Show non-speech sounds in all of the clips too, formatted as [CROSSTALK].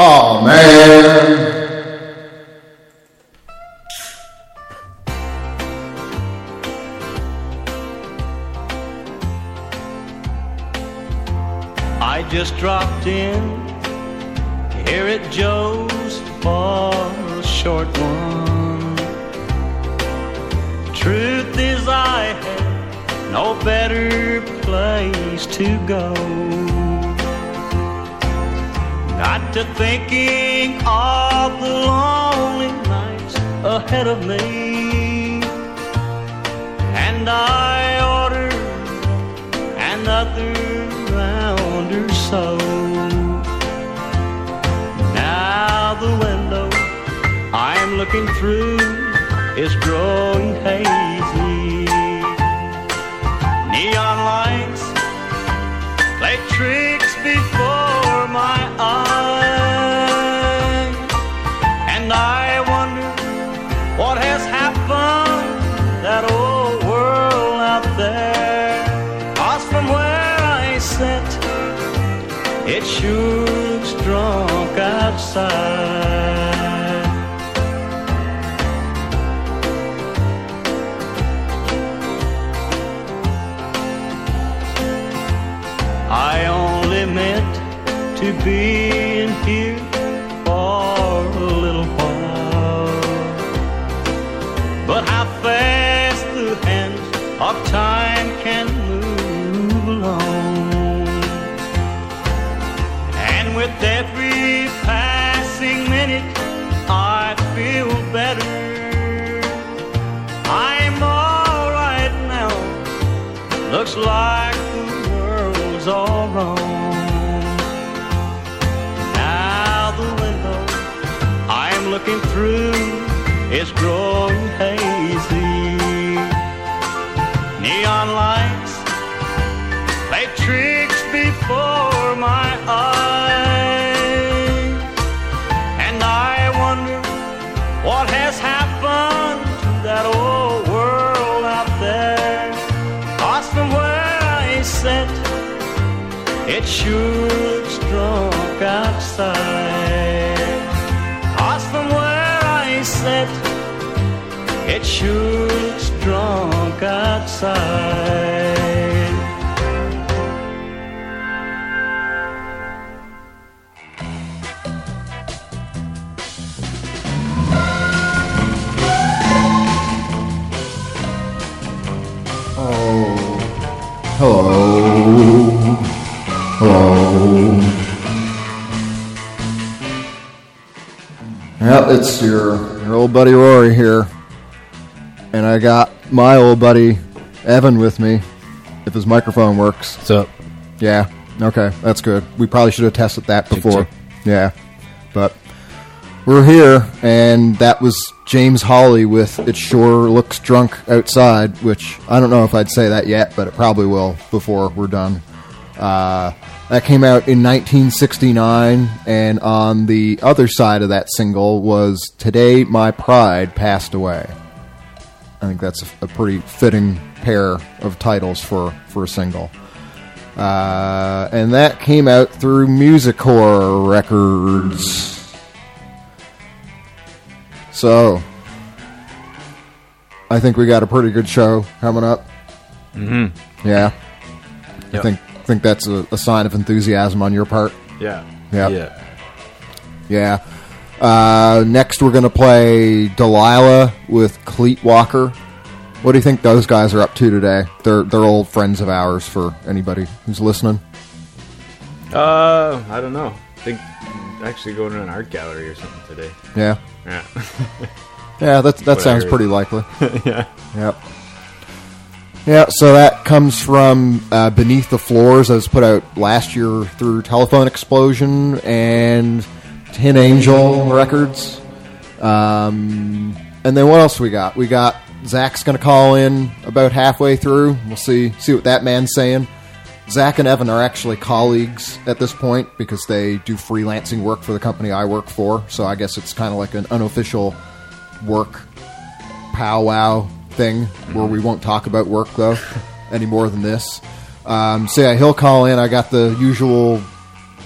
Oh buddy Rory here. And I got my old buddy Evan with me, if his microphone works. What's up? Yeah. Okay, that's good. We probably should have tested that before. check. Yeah. But we're here, and that was James Hawley with It Sure Looks Drunk Outside, which I don't know if I'd say that yet, but it probably will before we're done. Uh, that came out in 1969, and on the other side of that single was Today My Pride Passed Away. I think that's a, a pretty fitting pair of titles for, for a single. Uh, and that came out through Musicore Records. So, I think we got a pretty good show coming up. Mm-hmm. Yeah, I think think that's a, a sign of enthusiasm on your part. Yeah. Yep. Yeah. Yeah. Uh, next, we're gonna play Delilah with Cleet Walker. What do you think those guys are up to today? They're they're old friends of ours. For anybody who's listening. Uh, I don't know. I think actually going to an art gallery or something today. Yeah. Yeah. [LAUGHS] Yeah, that that what I sounds pretty likely. [LAUGHS] yeah. Yep. Yeah, so that comes from uh, Beneath the Floors, that was put out last year through Telephone Explosion and Tin Angel Records. Um, and then what else we got? We got Zach's going to call in about halfway through. We'll see see what that man's saying. Zach and Evan are actually colleagues at this point because they do freelancing work for the company I work for. So I guess it's kind of like an unofficial work powwow thing where we won't talk about work though any more than this. Um, so yeah, he'll call in. I got the usual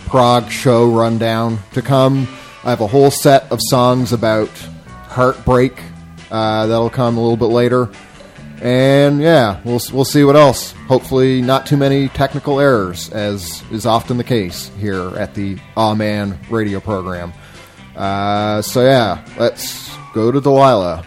prog show rundown to come. I have a whole set of songs about heartbreak uh, that'll come a little bit later. And yeah, we'll we'll see what else. Hopefully, not too many technical errors, as is often the case here at the Aw Man radio program. Uh, so yeah, let's go to Delilah.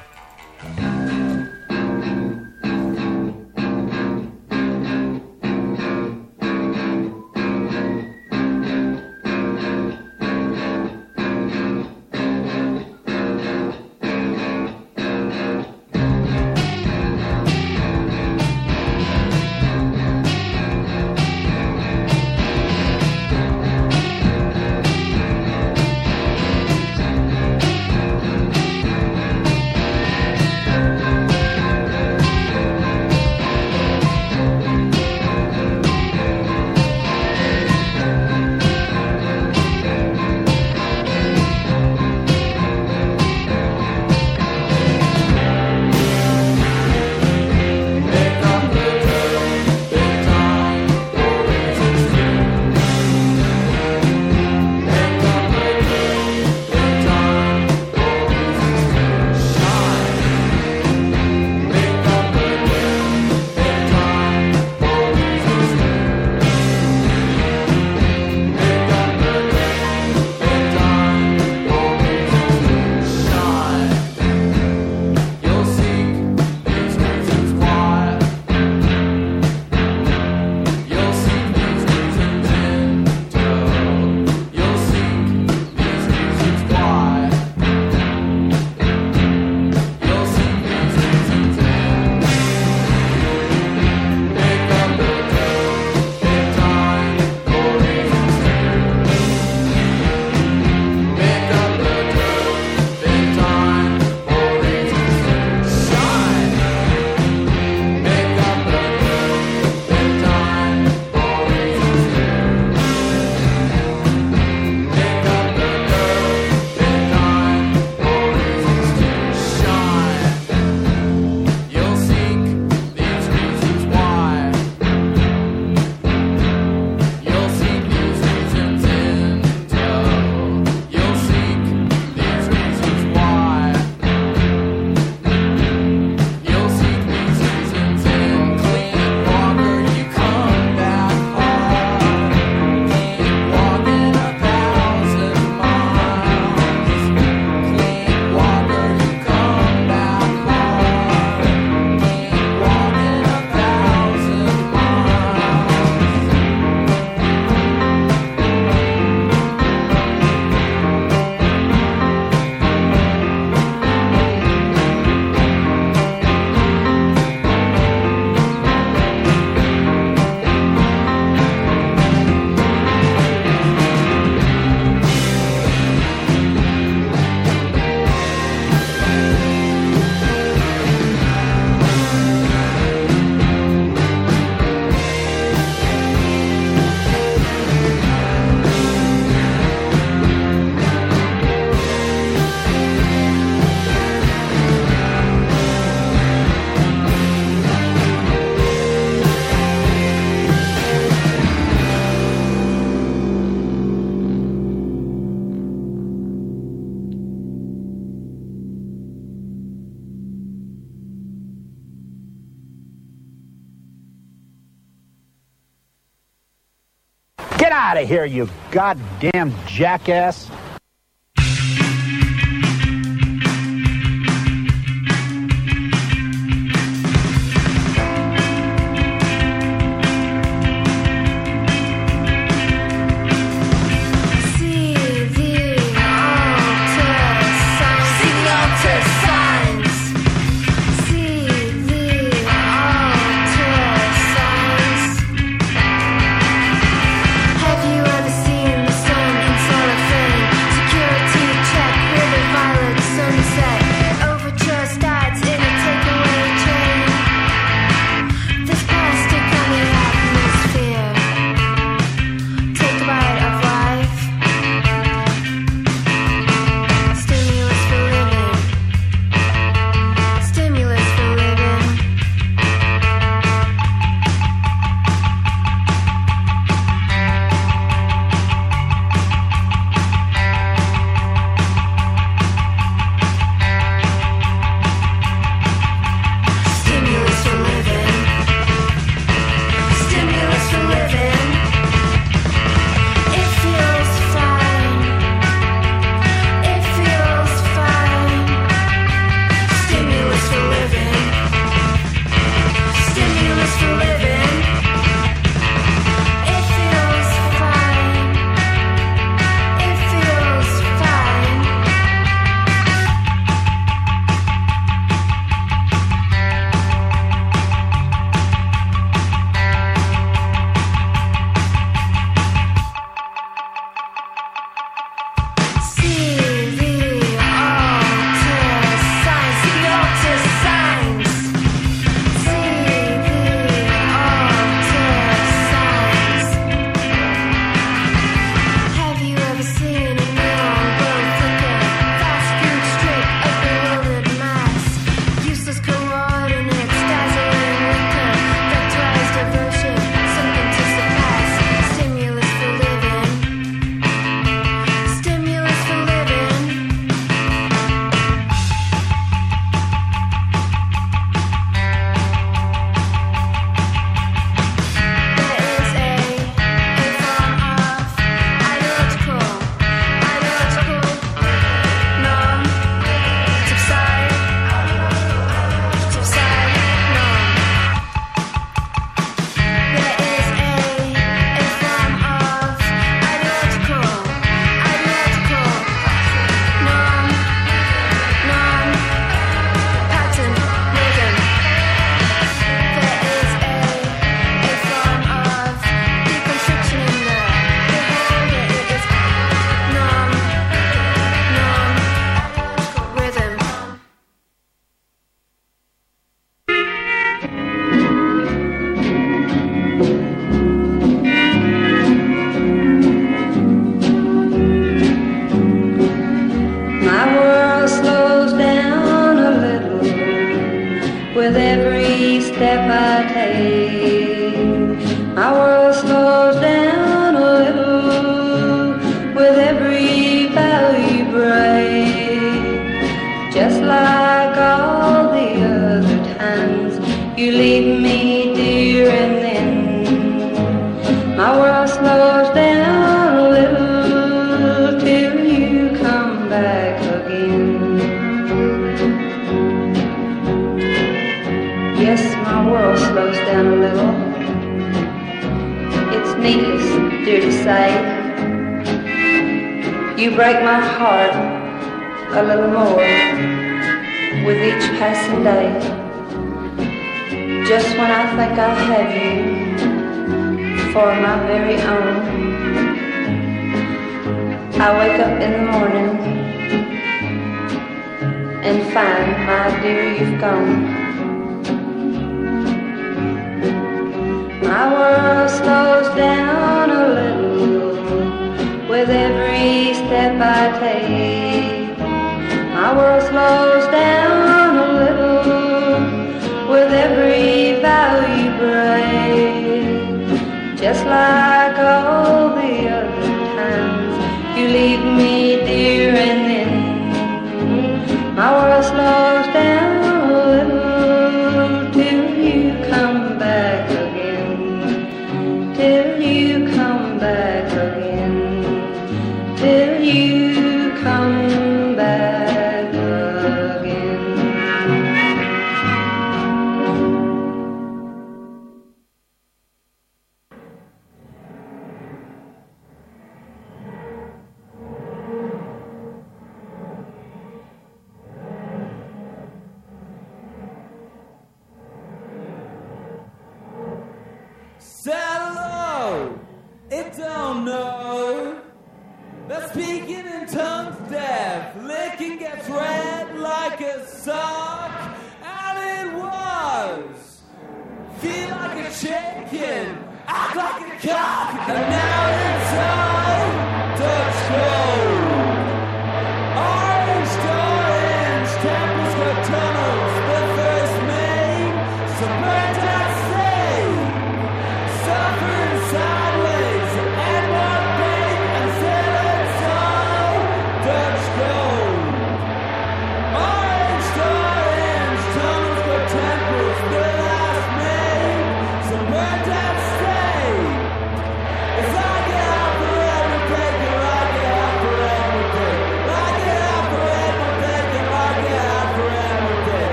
Out of here, you goddamn jackass.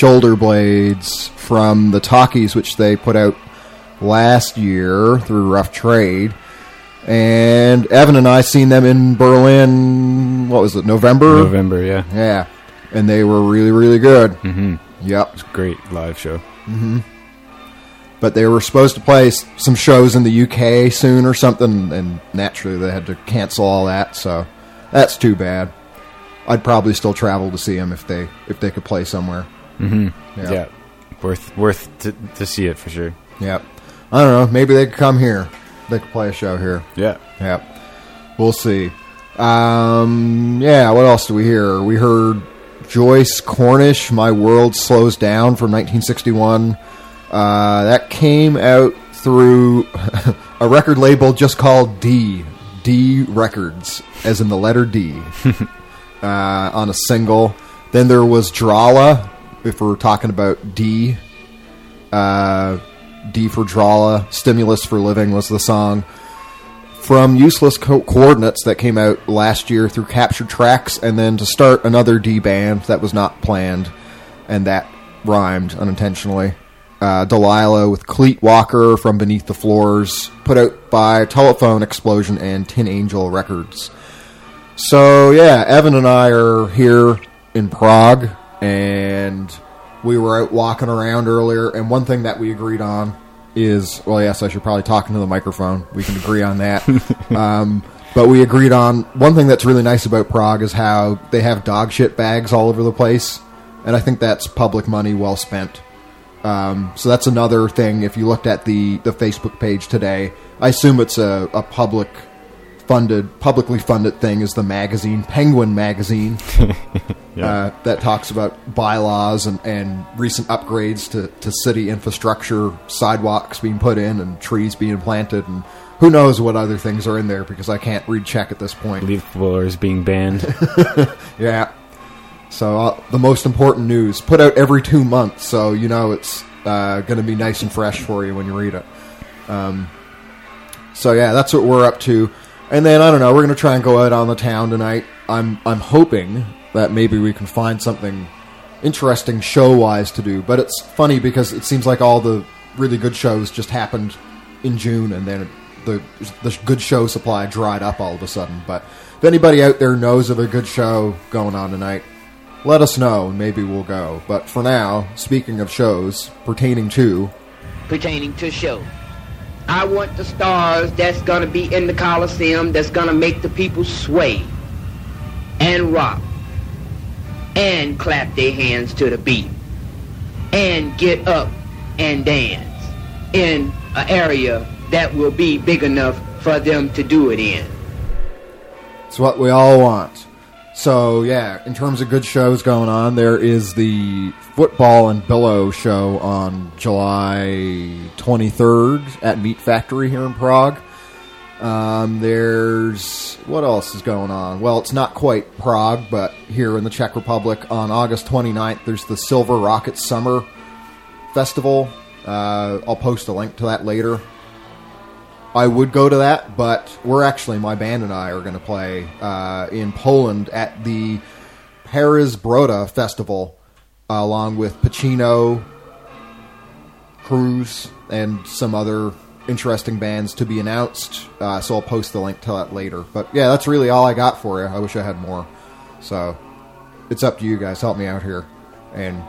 Shoulder blades from the Talkies, which they put out last year through Rough Trade. And Evan and I seen them in Berlin. What was it? November. November, yeah. Yeah, and they were really, really good. Mm-hmm. Yep. Great live show. but they were supposed to play some shows in the UK soon or something, and naturally they had to cancel all that. So that's too bad. I'd probably still travel to see them if they if they could play somewhere. Mm-hmm. Yeah. Worth worth to, to see it for sure. Yep. I don't know. Maybe they could come here. They could play a show here. Yeah. Yep. We'll see. Um, yeah, what else do we hear? We heard Joyce Cornish, My World Slows Down from 1961. Uh, that came out through [LAUGHS] a record label just called D. D Records, as in the letter D, [LAUGHS] uh, on a single. Then there was Drahla, if we're talking about D. Uh, D for Drahla, Stimulus for Living was the song from Useless Co- Coordinates that came out last year through Captured Tracks, and then to start another D band that was not planned, and that rhymed unintentionally. Uh, Delilah with Cleet Walker from Beneath the Floors, put out by Telephone Explosion and Tin Angel Records. So yeah, Evan and I are here in Prague, and we were out walking around earlier. And one thing that we agreed on is, well, yes, I should probably talk into the microphone. We can agree on that. [LAUGHS] um, but we agreed on one thing that's really nice about Prague is how they have dog shit bags all over the place, and I think that's public money well spent. Um, so that's another thing. If you looked at the the Facebook page today, I assume it's a, a public funded, publicly funded thing. Is the magazine Penguin magazine [LAUGHS] uh, that talks about bylaws and, and recent upgrades to, to city infrastructure, sidewalks being put in, and trees being planted, and who knows what other things are in there because I can't read Czech at this point. Leaf blowers being banned. [LAUGHS] Yeah. So uh, the most important news put out every two months, so you know it's uh, going to be nice and fresh for you when you read it. Um, so yeah, that's what we're up to. And then I don't know, we're to try and go out on the town tonight. I'm I'm hoping that maybe we can find something interesting show wise to do. But it's funny because it seems like all the really good shows just happened in June, and then the the good show supply dried up all of a sudden. But if anybody out there knows of a good show going on tonight, let us know, and maybe we'll go. But for now, speaking of shows pertaining to pertaining to show. I want the stars that's gonna be in the Coliseum that's gonna make the people sway and rock and clap their hands to the beat and get up and dance in an area that will be big enough for them to do it in. It's what we all want. So yeah, in terms of good shows going on, there is the football and billow show on July 23rd at Meat Factory here in Prague. Um, there's what else is going on? Well, it's not quite Prague, but here in the Czech Republic on August 29th, there's the Silver Rocket Summer Festival. Uh, I'll post a link to that later. I would go to that, but we're actually my band and I are going to play uh, in Poland at the Paris Broda Festival, along with Pacino, Cruz, and some other interesting bands to be announced. Uh, so I'll post the link to that later. But yeah, that's really all I got for you. I wish I had more. So it's up to you guys. Help me out here and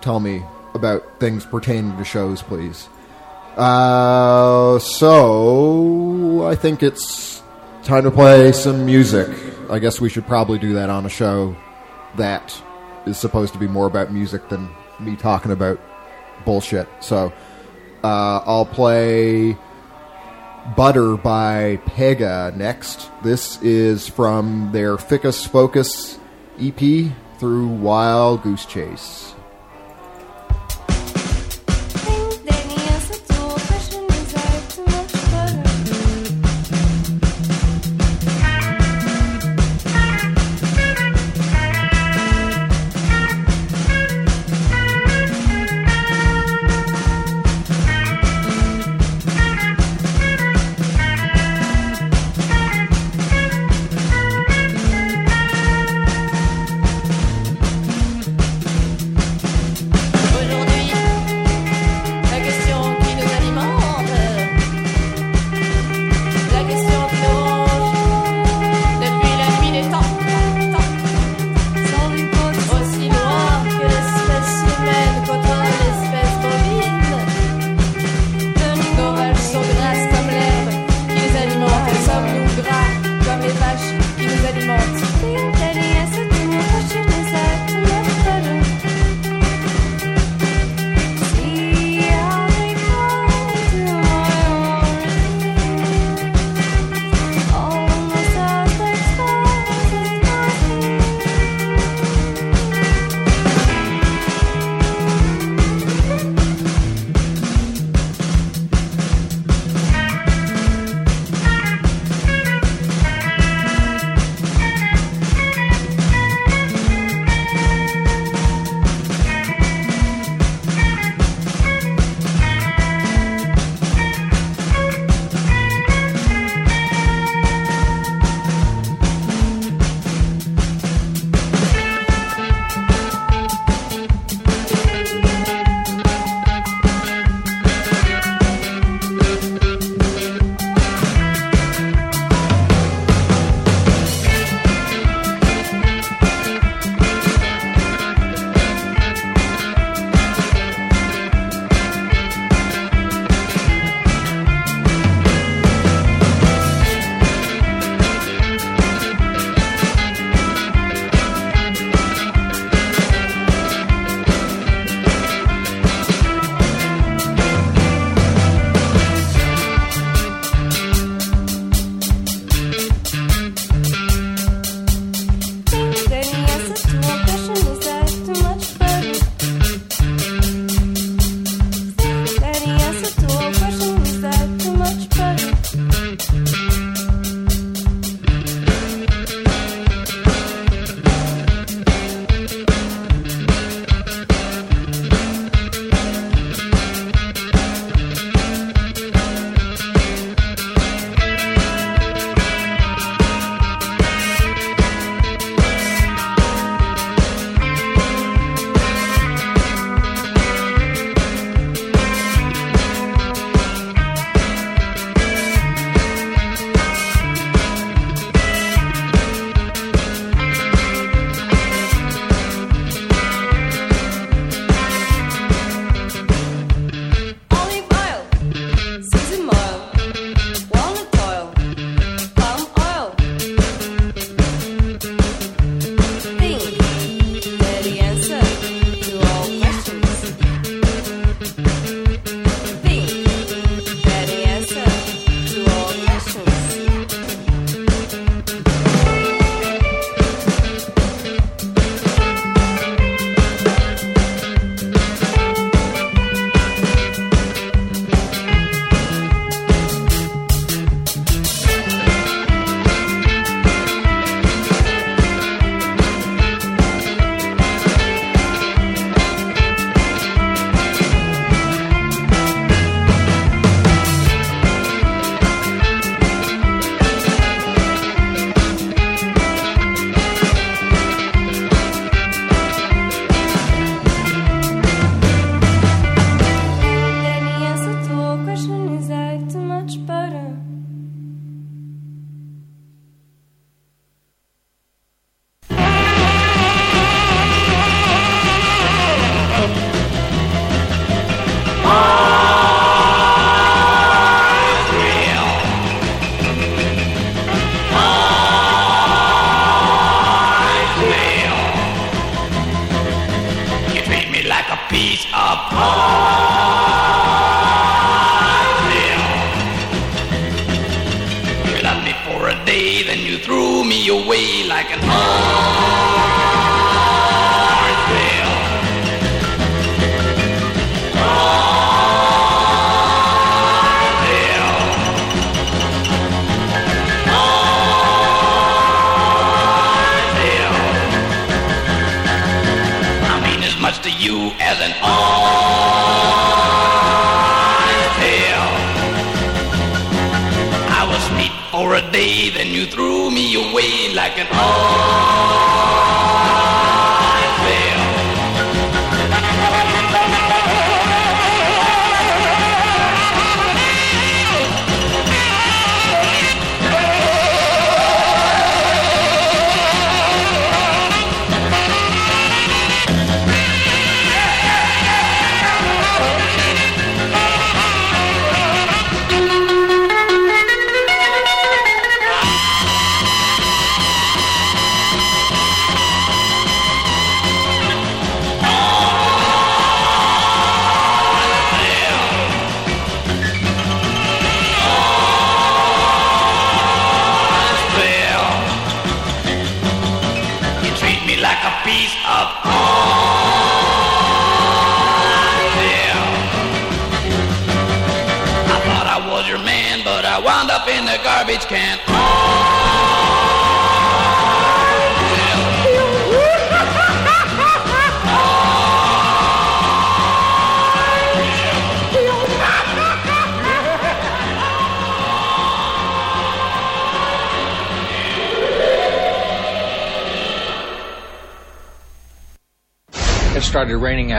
tell me about things pertaining to shows, please. Uh, so I think it's time to play some music. I guess we should probably do that on a show that is supposed to be more about music than me talking about bullshit. So uh, I'll play Butter by Pega next. This is from their Ficus Focus EP through Wild Goose Chase.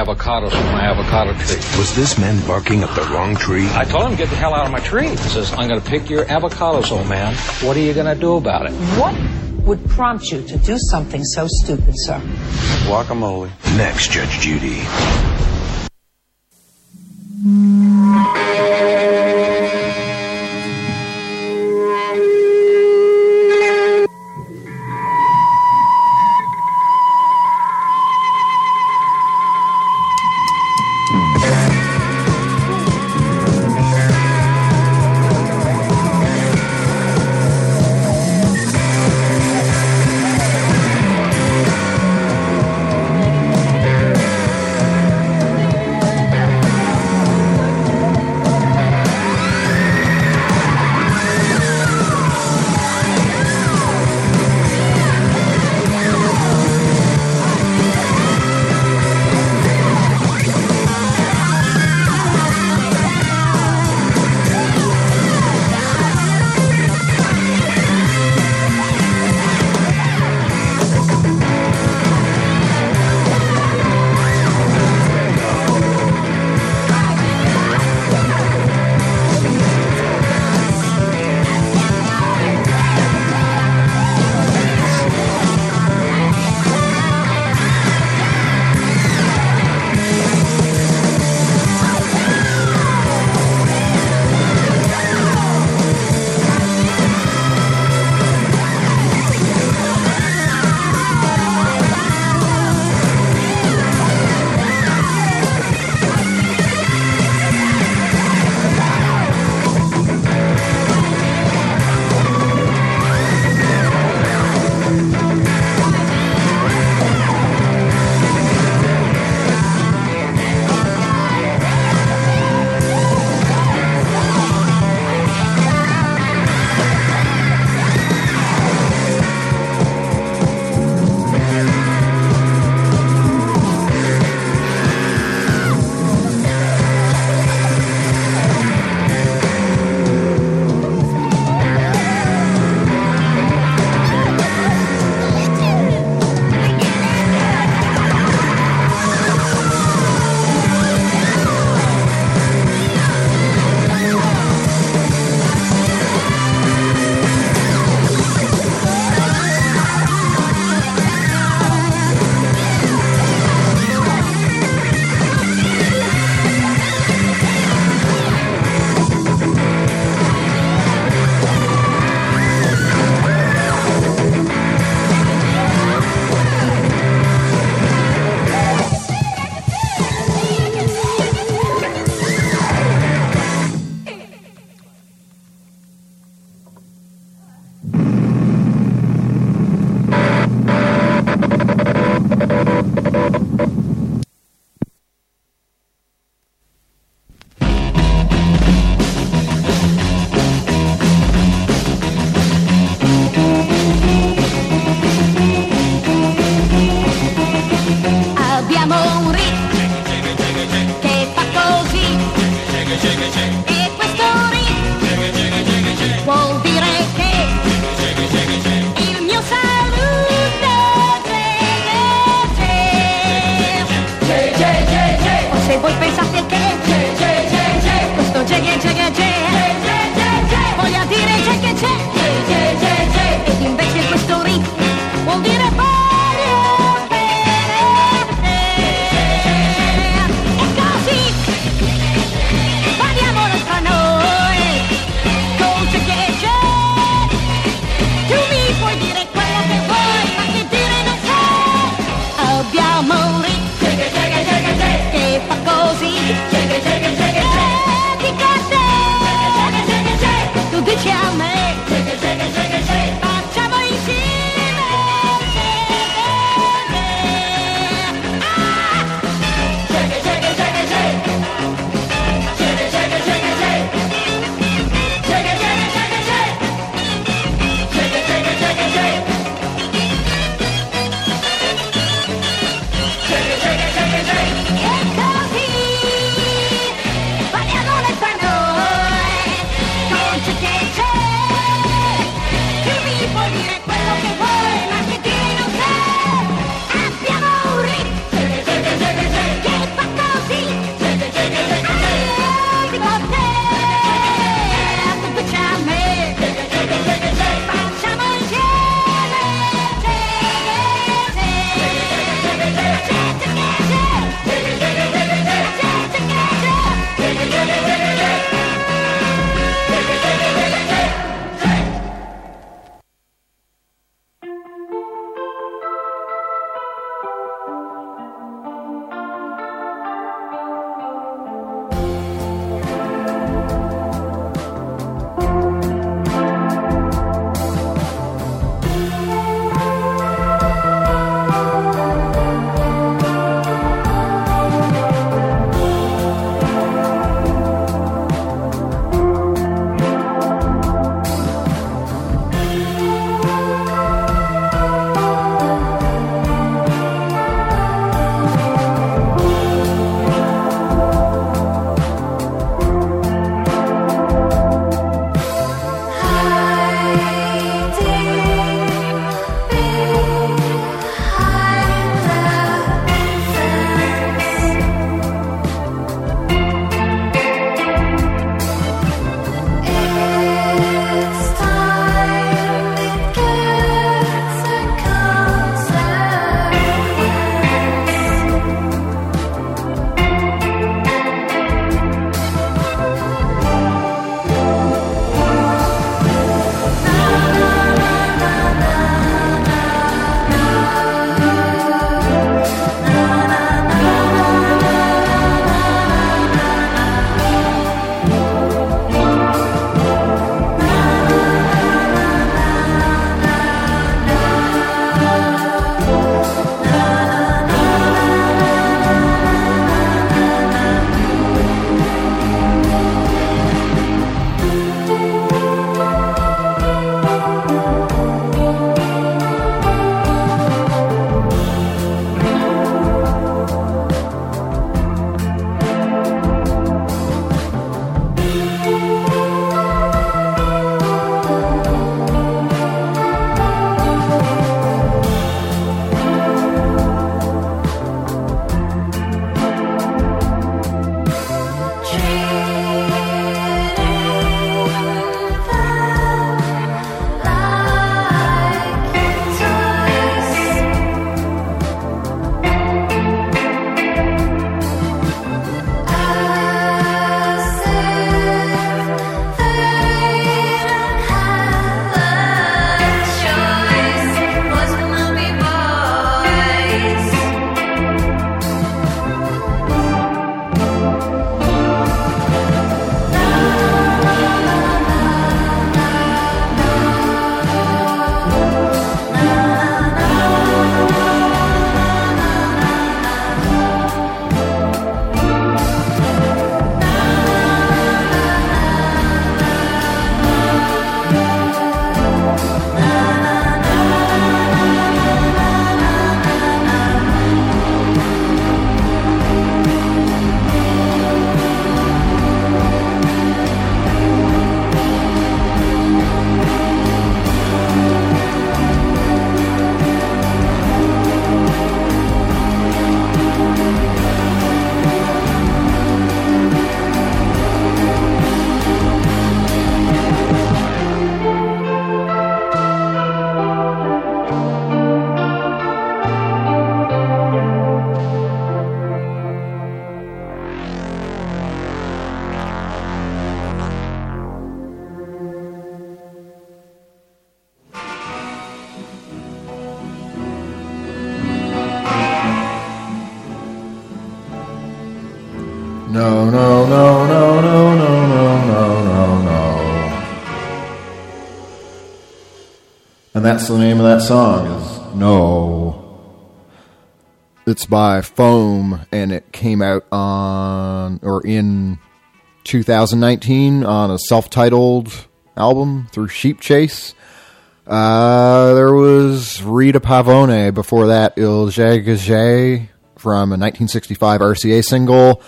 Avocados from my avocado tree. Was this man barking up the wrong tree? I told him get the hell out of my tree. He says, I'm going to pick your avocados, old man. What are you going to do about it? What would prompt you to do something so stupid, sir? Guacamole. Next, Judge Judy. That's the name of that song is No. It's by Foam and it came out on or in 2019 on a self-titled album through Sheep Chase. Uh, there was Rita Pavone before that, Il Jagage from a 1965 RCA single.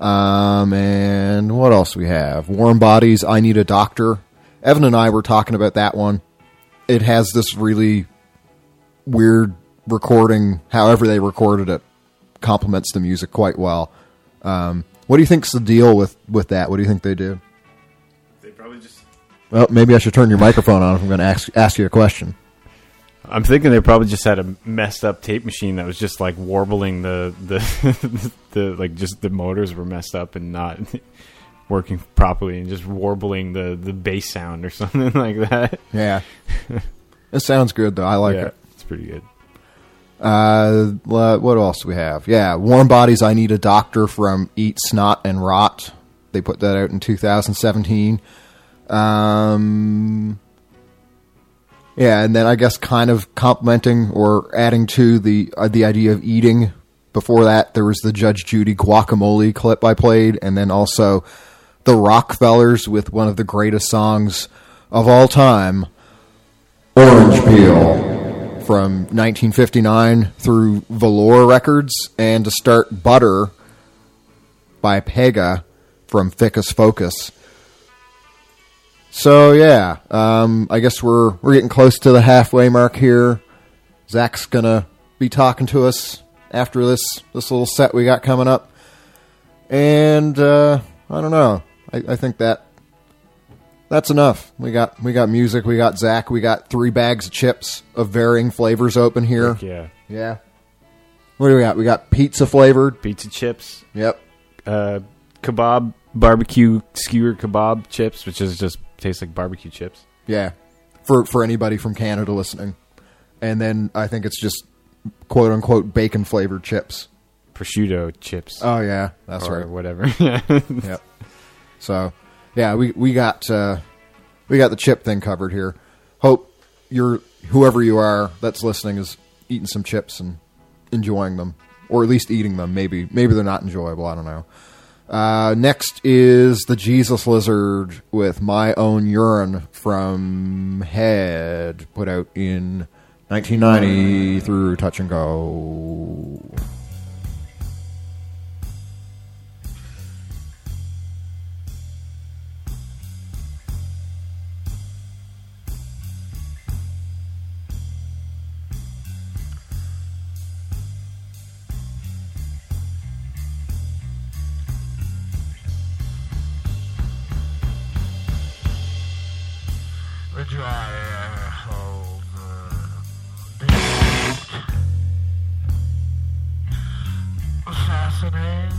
Um, and what else we have? Warm Bodies, I Need a Doctor. Evan and I were talking about that one. It has this really weird recording, however they recorded it, complements the music quite well. Um, what do you think's the deal with, with that? What do you think they do? They probably just. Well, maybe I should turn your microphone on if I'm going to ask ask you a question. I'm thinking they probably just had a messed up tape machine that was just like warbling the the [LAUGHS] the like just the motors were messed up and not working properly and just warbling the the bass sound or [LAUGHS] something like that. Yeah, it sounds good though. I like Yeah, it. It's pretty good. Uh, what else do we have? Yeah, Warm Bodies. I Need a Doctor from Eat Snot and Rot. They put that out in 2017. Um, yeah, and then I guess kind of complementing or adding to the uh, the idea of eating. Before that, there was the Judge Judy guacamole clip I played, and then also the Rockefellers with one of the greatest songs of all time, Orange Peel from 1959 through Velour Records, and to start Butter by Pega from Ficus Focus. So yeah, um, I guess we're we're getting close to the halfway mark here. Zach's gonna be talking to us after this this little set we got coming up, and uh, I don't know. I, I think that that's enough. We got we got music. We got Zach. We got three bags of chips of varying flavors open here. Heck yeah. Yeah. What do we got? We got pizza flavored. Pizza chips. Yep. Uh, kebab barbecue skewer kebab chips, which is just tastes like barbecue chips. Yeah. For for anybody from Canada listening. And then I think it's just quote unquote bacon flavored chips. Prosciutto chips. Oh yeah, that's Or right. whatever. [LAUGHS] yep. So, yeah, we we got uh, we got the chip thing covered here. Hope you're whoever you are that's listening is eating some chips and enjoying them, or at least eating them. Maybe maybe they're not enjoyable. I don't know. Uh, next is the Jesus Lizard with My Own Urine from Head, put out in 1990 through Touch and Go. listening.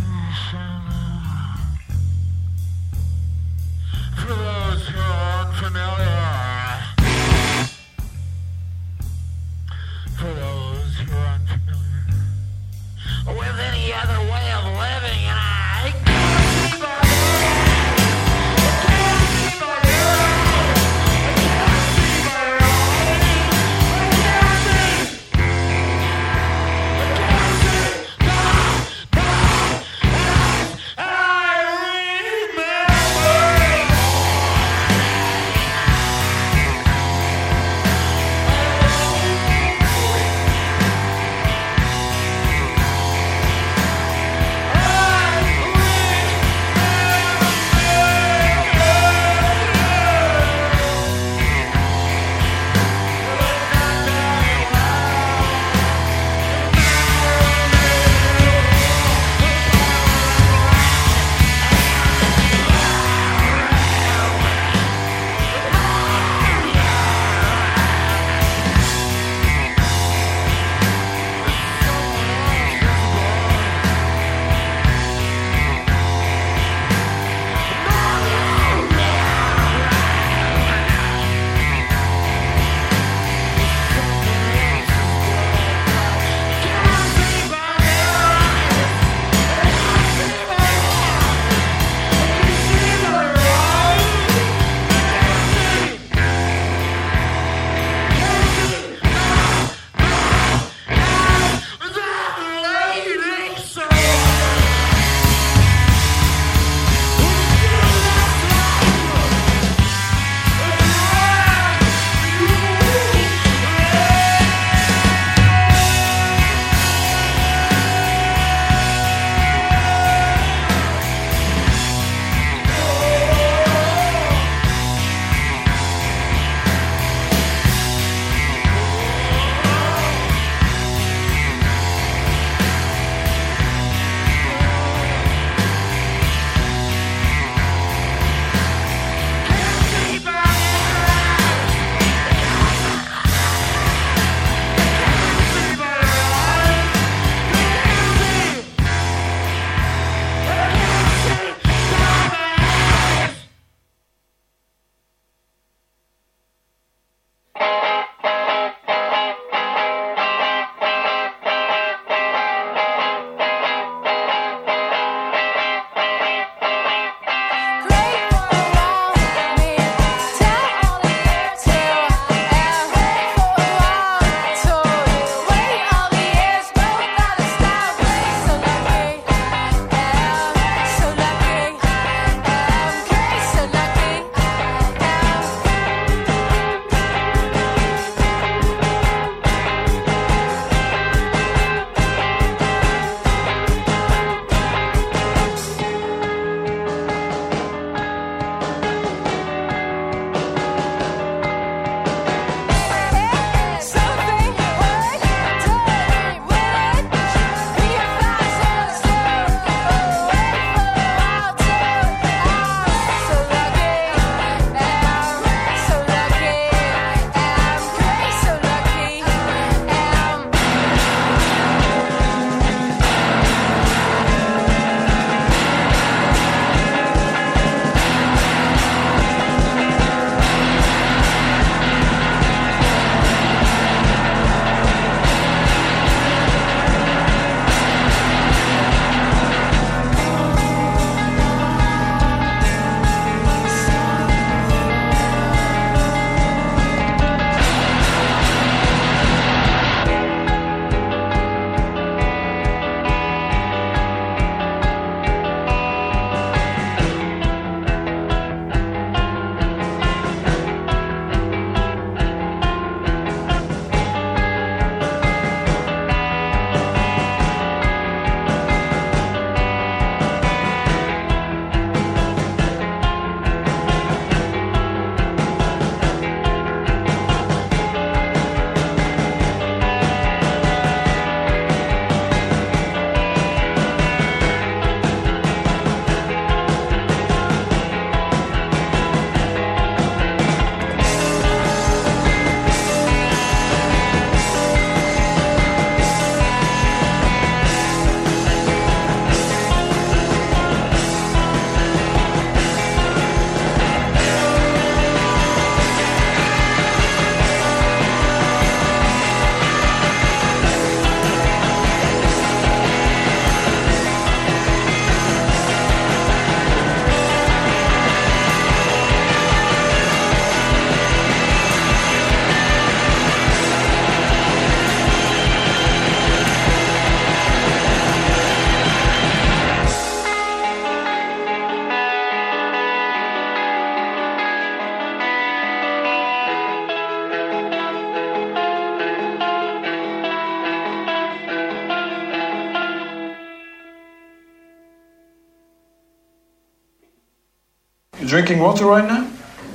drinking water right now?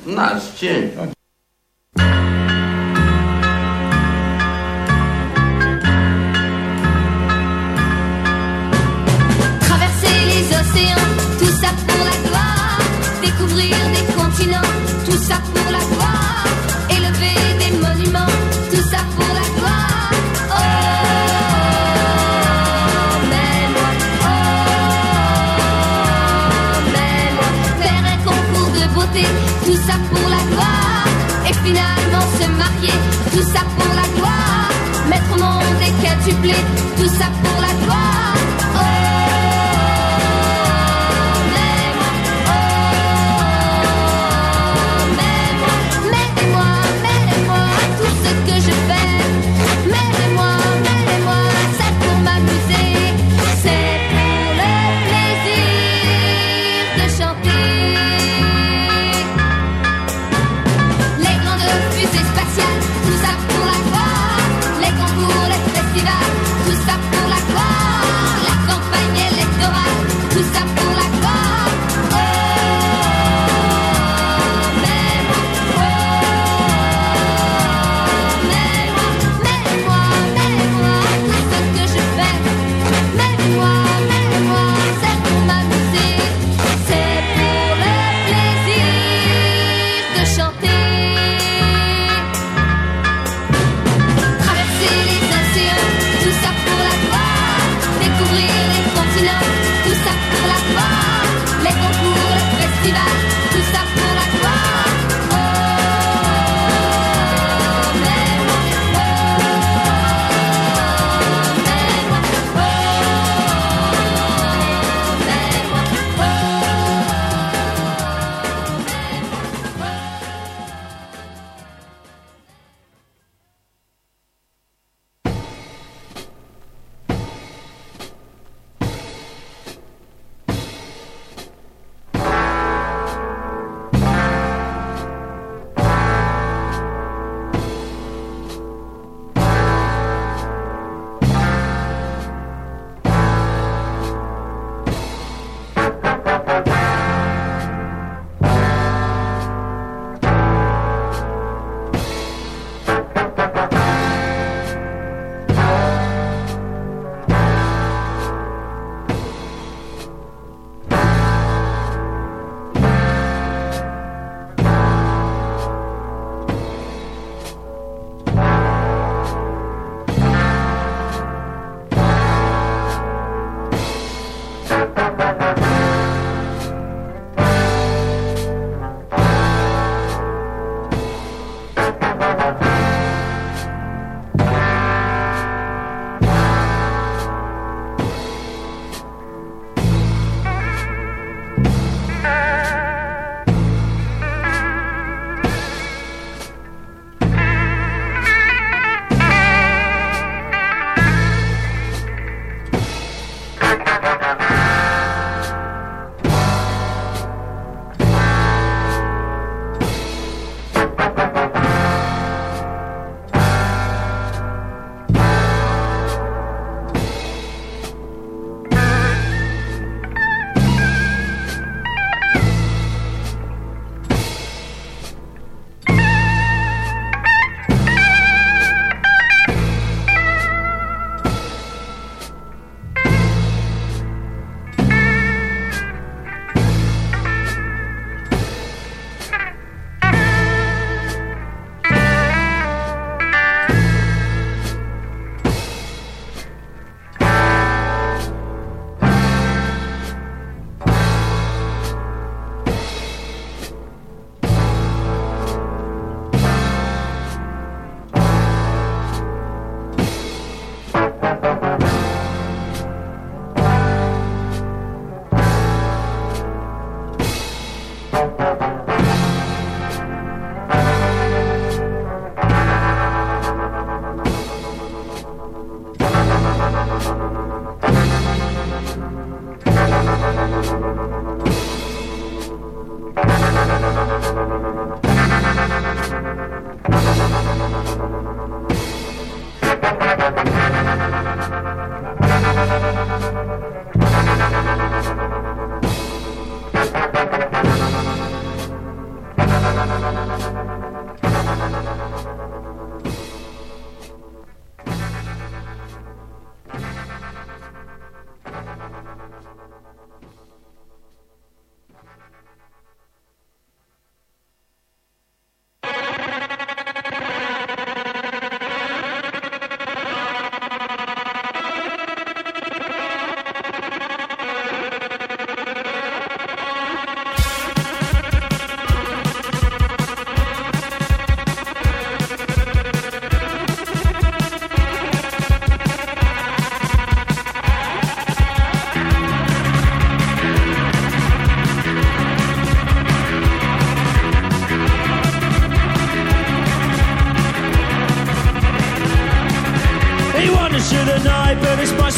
No, it's gin. Traverser les océans, tout ça pour la gloire. Découvrir des continents, tout ça pour tout ça pour la gloire.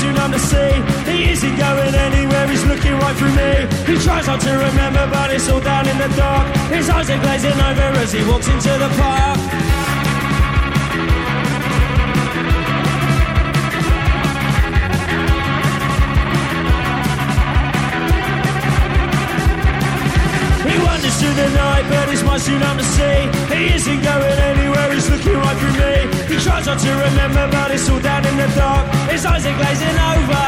Tsunami sea. He isn't going anywhere, he's looking right through me. He tries not to remember, but it's all down in the dark. His eyes are glazing over as he walks into the park. Through the night, but it's my tsunami sea. He isn't going anywhere, he's looking right through me. He tries not to remember, but it's all down in the dark. His eyes are glazing over.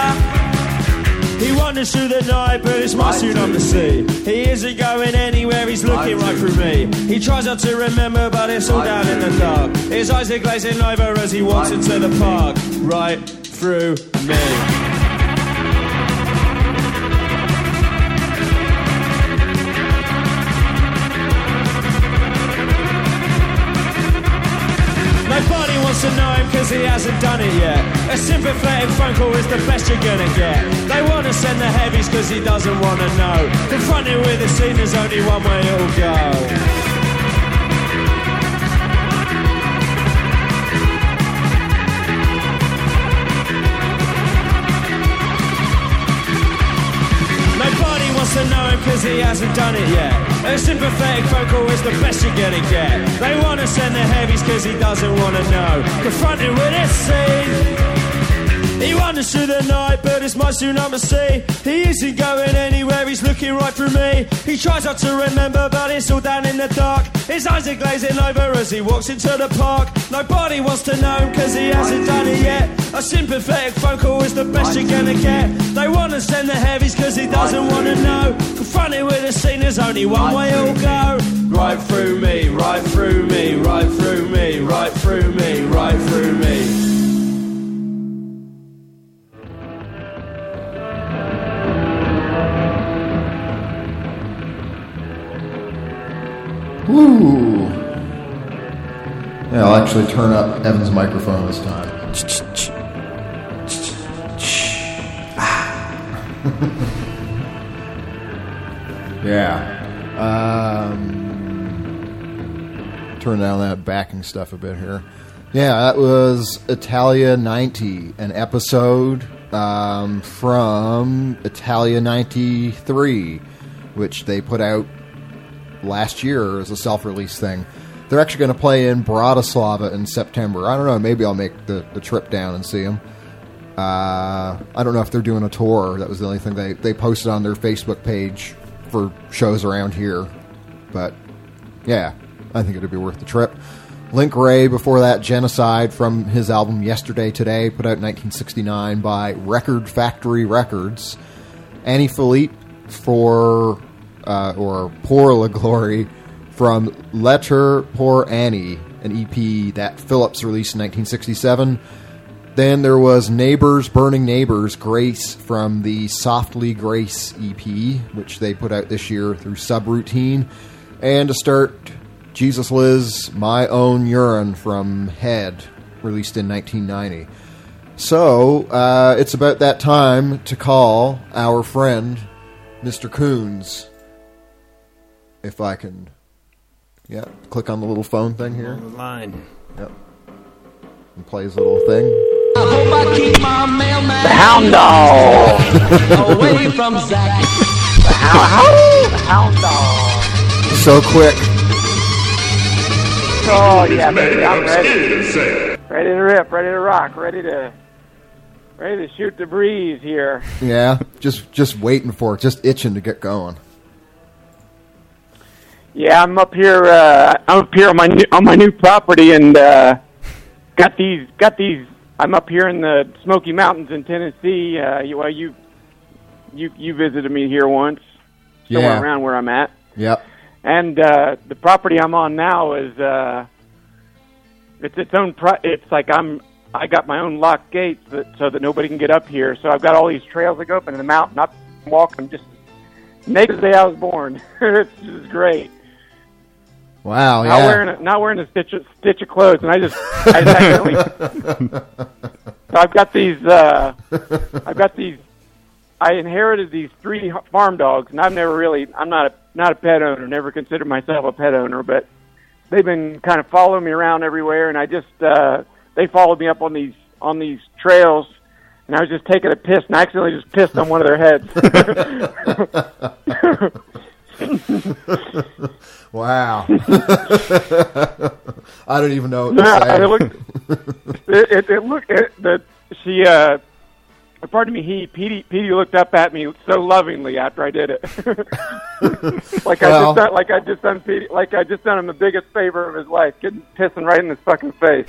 He wanders through the night, but it's my tsunami sea. He isn't going anywhere, he's looking right through me. He tries not to remember, but it's all down in the dark. His eyes are glazing over as he walks into the park. Right through me. Wants to know him cause he hasn't done it yet. A sympathetic phone call is the best you're gonna get. They wanna send the heavies cause he doesn't wanna know. Confronted with the scene, there's only one way it'll go. Wants to know him cause he hasn't done it yet. A sympathetic call is the best you're gonna get. They wanna send the heavies cause he doesn't wanna know. Confronted with this scene. He wanders through the night, but it's my tsunami sea. He isn't going anywhere, he's looking right through me. He tries not to remember, but it's all down in the dark. His eyes are glazing over as he walks into the park. Nobody wants to know him cause he hasn't done it yet. A sympathetic phone call is the best you're gonna get. They wanna send the heavies cause he doesn't wanna know. Confronted with a scene, there's only one way it'll go. Right through me, right through me, right through me, right through me, right through me. Woo! Yeah, I'll actually turn up Evan's microphone this time. [LAUGHS] yeah. Um, turn down that backing stuff a bit here. Yeah, that was Italia 90, an episode um, from Italia 93, which they put out last year as a self-release thing. They're actually going to play in Bratislava in September. I don't know. Maybe I'll make the, the trip down and see them. Uh, I don't know if they're doing a tour. That was the only thing they, they posted on their Facebook page for shows around here. But, yeah, I think it'd be worth the trip. Link Wray, before that, Genocide from his album Yesterday Today, put out in 1969 by Record Factory Records. Annie Philippe for uh, or Pour La Glory from Letter Pour Annie, an EP that Philippe released in 1967. Then there was Neighbors Burning Neighbors Grace from the Softly Grace EP, which they put out this year through Subroutine. And to start, Jesus Liz My Own Urine from Head, released in 1990. So, uh, it's about that time to call our friend, Mr. Coons if I can, yeah, click on the little phone thing here. Line. Yep. And play his little thing. I hope I keep my mailman. The hound dog. [LAUGHS] away from Zach. The hound, the hound dog. So quick. Oh yeah, baby, I'm ready. Ready to rip, ready to rock, ready to ready to shoot the breeze here. Yeah, just just waiting for it, just itching to get going. Yeah, I'm up here. Uh, I'm up here on my new, on my new property, and uh, got these got these. I'm up here in the Smoky Mountains in Tennessee. Uh, you, well, you you you visited me here once, somewhere Yeah. around where I'm at. Yep. And uh, the property I'm on now is uh, it's its own. Pro- it's like I'm. I got my own locked gates that, so that nobody can get up here. So I've got all these trails that go up into the mountain. I'm walking just naked the day I was born. [LAUGHS] it's just great. Wow, Not yeah. wearing a, not wearing a stitch of, stitch of clothes, and I just I just accidentally. [LAUGHS] so I've got these. Uh, I've got these. I inherited these three farm dogs, and I've never really. I'm not a not a pet owner. Never considered myself a pet owner, but they've been kind of following me around everywhere, and I just uh, they followed me up on these on these trails, and I was just taking a piss and I accidentally just pissed on one of their heads. [LAUGHS] [LAUGHS] [LAUGHS] wow. [LAUGHS] I don't even know what Yeah, to say. it looked. [LAUGHS] It, it, it looked. It, the she. uh Pardon me. He Petey. Petey looked up at me so lovingly after I did it. like I just done, like I just done Petey, like I just done him the biggest favor of his life, getting pissing right in his fucking face.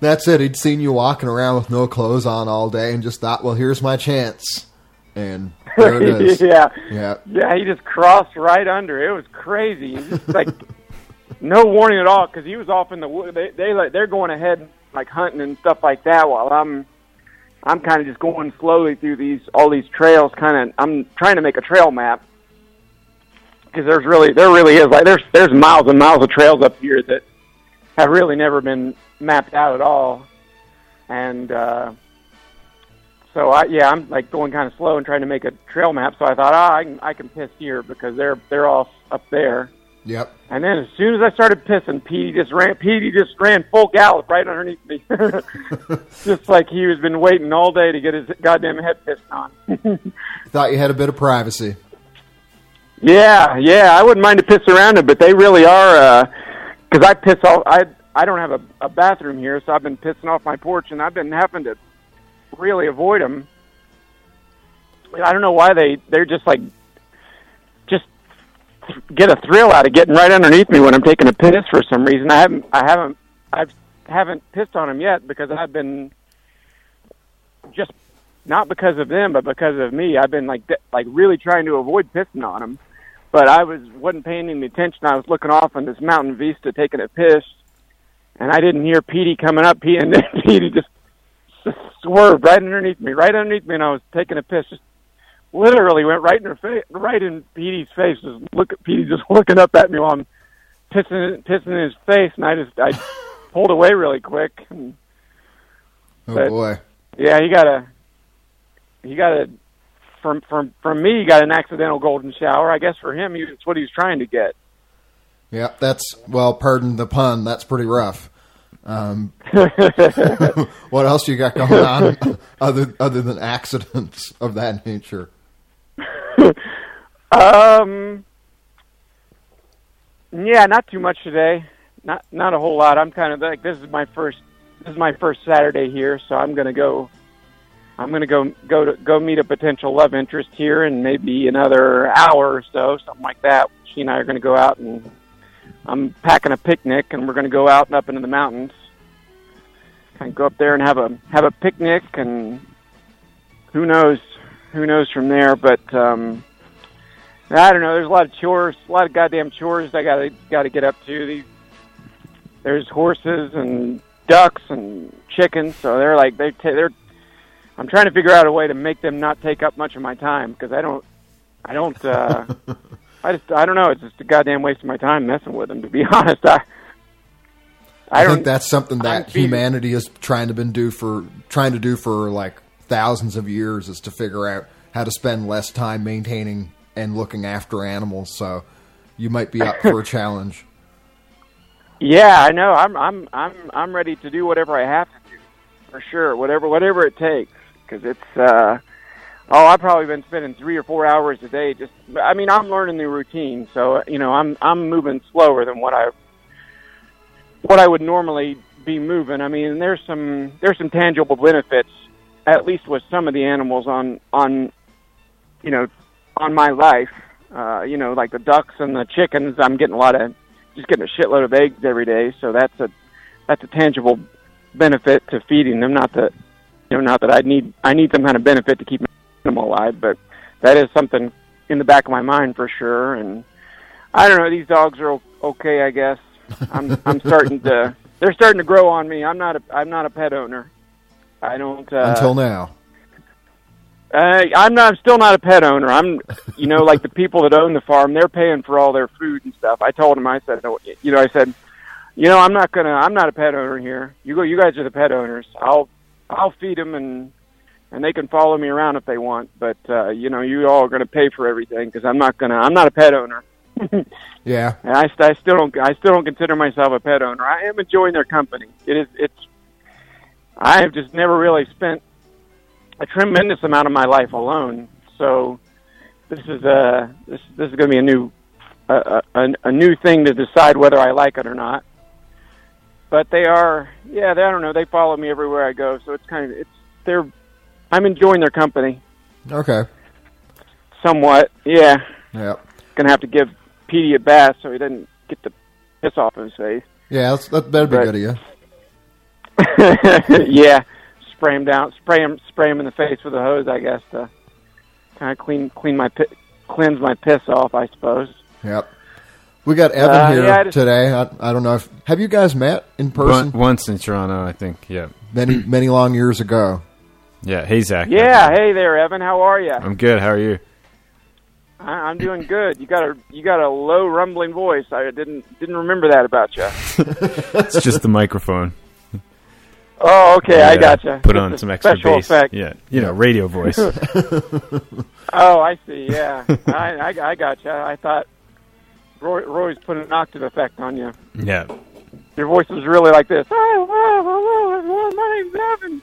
That's it. He'd seen you walking around with no clothes on all day and just thought, well, here's my chance. And [LAUGHS] there it is. yeah. Yeah. Yeah, he just crossed right under. It was crazy. He just like [LAUGHS] no warning at all because he was off in the wood. They they like they're going ahead like hunting and stuff like that while I'm I'm kind of just going slowly through these all these trails. Kind of I'm trying to make a trail map because there's really there really is like there's there's miles and miles of trails up here that have really never been mapped out at all, and. uh so I yeah, I'm like going kind of slow and trying to make a trail map. So I thought, ah, I can I can piss here because they're they're all up there. Yep. And then as soon as I started pissing, Petey just ran. Petey just ran full gallop right underneath me, [LAUGHS] [LAUGHS] just like he was been waiting all day to get his goddamn head pissed on. [LAUGHS] Thought you had a bit of privacy. yeah, yeah, I wouldn't mind to piss around them, but they really are. Because I piss off. I I don't have a, a bathroom here, so I've been pissing off my porch, and I've been having to really avoid them. I don't know why they they're just like just get a thrill out of getting right underneath me when I'm taking a piss for some reason. I haven't I haven't I haven't pissed on them yet because I've been just not because of them but because of me. I've been like like really trying to avoid pissing on them. But I was wasn't paying any attention. I was looking off on this mountain vista taking a piss, and I didn't hear Petey coming up. He and [LAUGHS] Petey just [LAUGHS] swerved right underneath me, right underneath me, and I was taking a piss. Just literally went right in her face, right in Petey's face. Just look at Petey, just [LAUGHS] looking up at me while I'm pissing, pissing in his face, and I just I [LAUGHS] pulled away really quick. And, Oh But- boy. yeah, he got a, he got a, from from from me, he got an accidental golden shower. I guess for him, he, it's what he was trying to get. Yeah, that's well. Pardon the pun. That's pretty rough. Um, [LAUGHS] what else you got going on [LAUGHS] other other than accidents of that nature? [LAUGHS] Um. Yeah, not too much today. Not not a whole lot. I'm kind of like this is my first this is my first Saturday here, so I'm gonna go. I'm gonna go go to go meet a potential love interest here in maybe another hour or so, something like that. She and I are gonna go out and I'm packing a picnic, and we're gonna go out and up into the mountains. Of go up there and have a have a picnic, and who knows who knows from there, but. um I don't know. There's a lot of chores, a lot of goddamn chores I gotta gotta get up to. These there's horses and ducks and chickens, so they're like they ta- they're. I'm trying to figure out a way to make them not take up much of my time because I don't, I don't, uh, [LAUGHS] I just I don't know. It's just a goddamn waste of my time messing with them. To be [LAUGHS] honest, I. I, don't think that's something that I'm humanity is trying to been do for trying to do for like thousands of years is to figure out how to spend less time maintaining and looking after animals. So you might be up for a [LAUGHS] challenge. Yeah, I know. I'm I'm I'm I'm ready to do whatever I have to do, for sure. Whatever whatever it takes, because it's. uh Oh, I've probably been spending three or four hours a day. Just, I mean, I'm learning the routine, so you know, I'm I'm moving slower than what I what I would normally be moving. I mean, there's some there's some tangible benefits, at least with some of the animals on on, you know, on my life. Uh, you know, like the ducks and the chickens. I'm getting a lot of just getting a shitload of eggs every day, so that's a that's a tangible benefit to feeding them. Not that you know, not that I need I need some kind of benefit to keep them alive, but that is something in the back of my mind for sure. And I don't know, these dogs are okay, I guess. I'm I'm starting to they're starting to grow on me. I'm not a I'm not a pet owner. I don't uh, Until now. uh, I'm not. I'm still not a pet owner. I'm, you know, like the people that own the farm. They're paying for all their food and stuff. I told them. I said, you know, I said, you know, I'm not gonna. I'm not a pet owner here. You go. You guys are the pet owners. I'll, I'll feed them and and they can follow me around if they want. But uh, you know, you all are gonna pay for everything because I'm not gonna. I'm not a pet owner. [LAUGHS] Yeah. And I, I still don't. I still don't consider myself a pet owner. I am enjoying their company. It is. It's. I have just never really spent a tremendous amount of my life alone. So this is a this this is going to be a new a, a, a new thing to decide whether I like it or not. But they are, yeah, they, I don't know. They follow me everywhere I go, so it's kind of it's they're. I'm enjoying their company Okay. somewhat. Yeah, Yeah. gonna have to give Petey a bath so he doesn't get the piss off his face. Yeah, that's, that, that'd be But- good of you. yeah, spray him down, spray him, spray him in the face with a hose, I guess, to kind of clean clean my cleanse my piss off, I suppose. Yep. We got Evan Uh, here yeah, I just- today. I, I don't know if have you guys met in person once in Toronto, I think. Yeah, many many long years ago. yeah. Hey Zach. Yeah, hey there, Evan. How are you? I'm good. How are you? I, I'm doing good. You got a you got a low rumbling voice. I didn't didn't remember that about you. [LAUGHS] It's just the microphone. Oh, okay, I Yeah, gotcha. Put on some extra special bass. effect. Yeah, you know, radio voice. [LAUGHS] Oh, I see. Yeah, [LAUGHS] I, I I gotcha. I thought Roy, Roy's put an octave effect on you. yeah. Your voice was really like this. My name's Evan.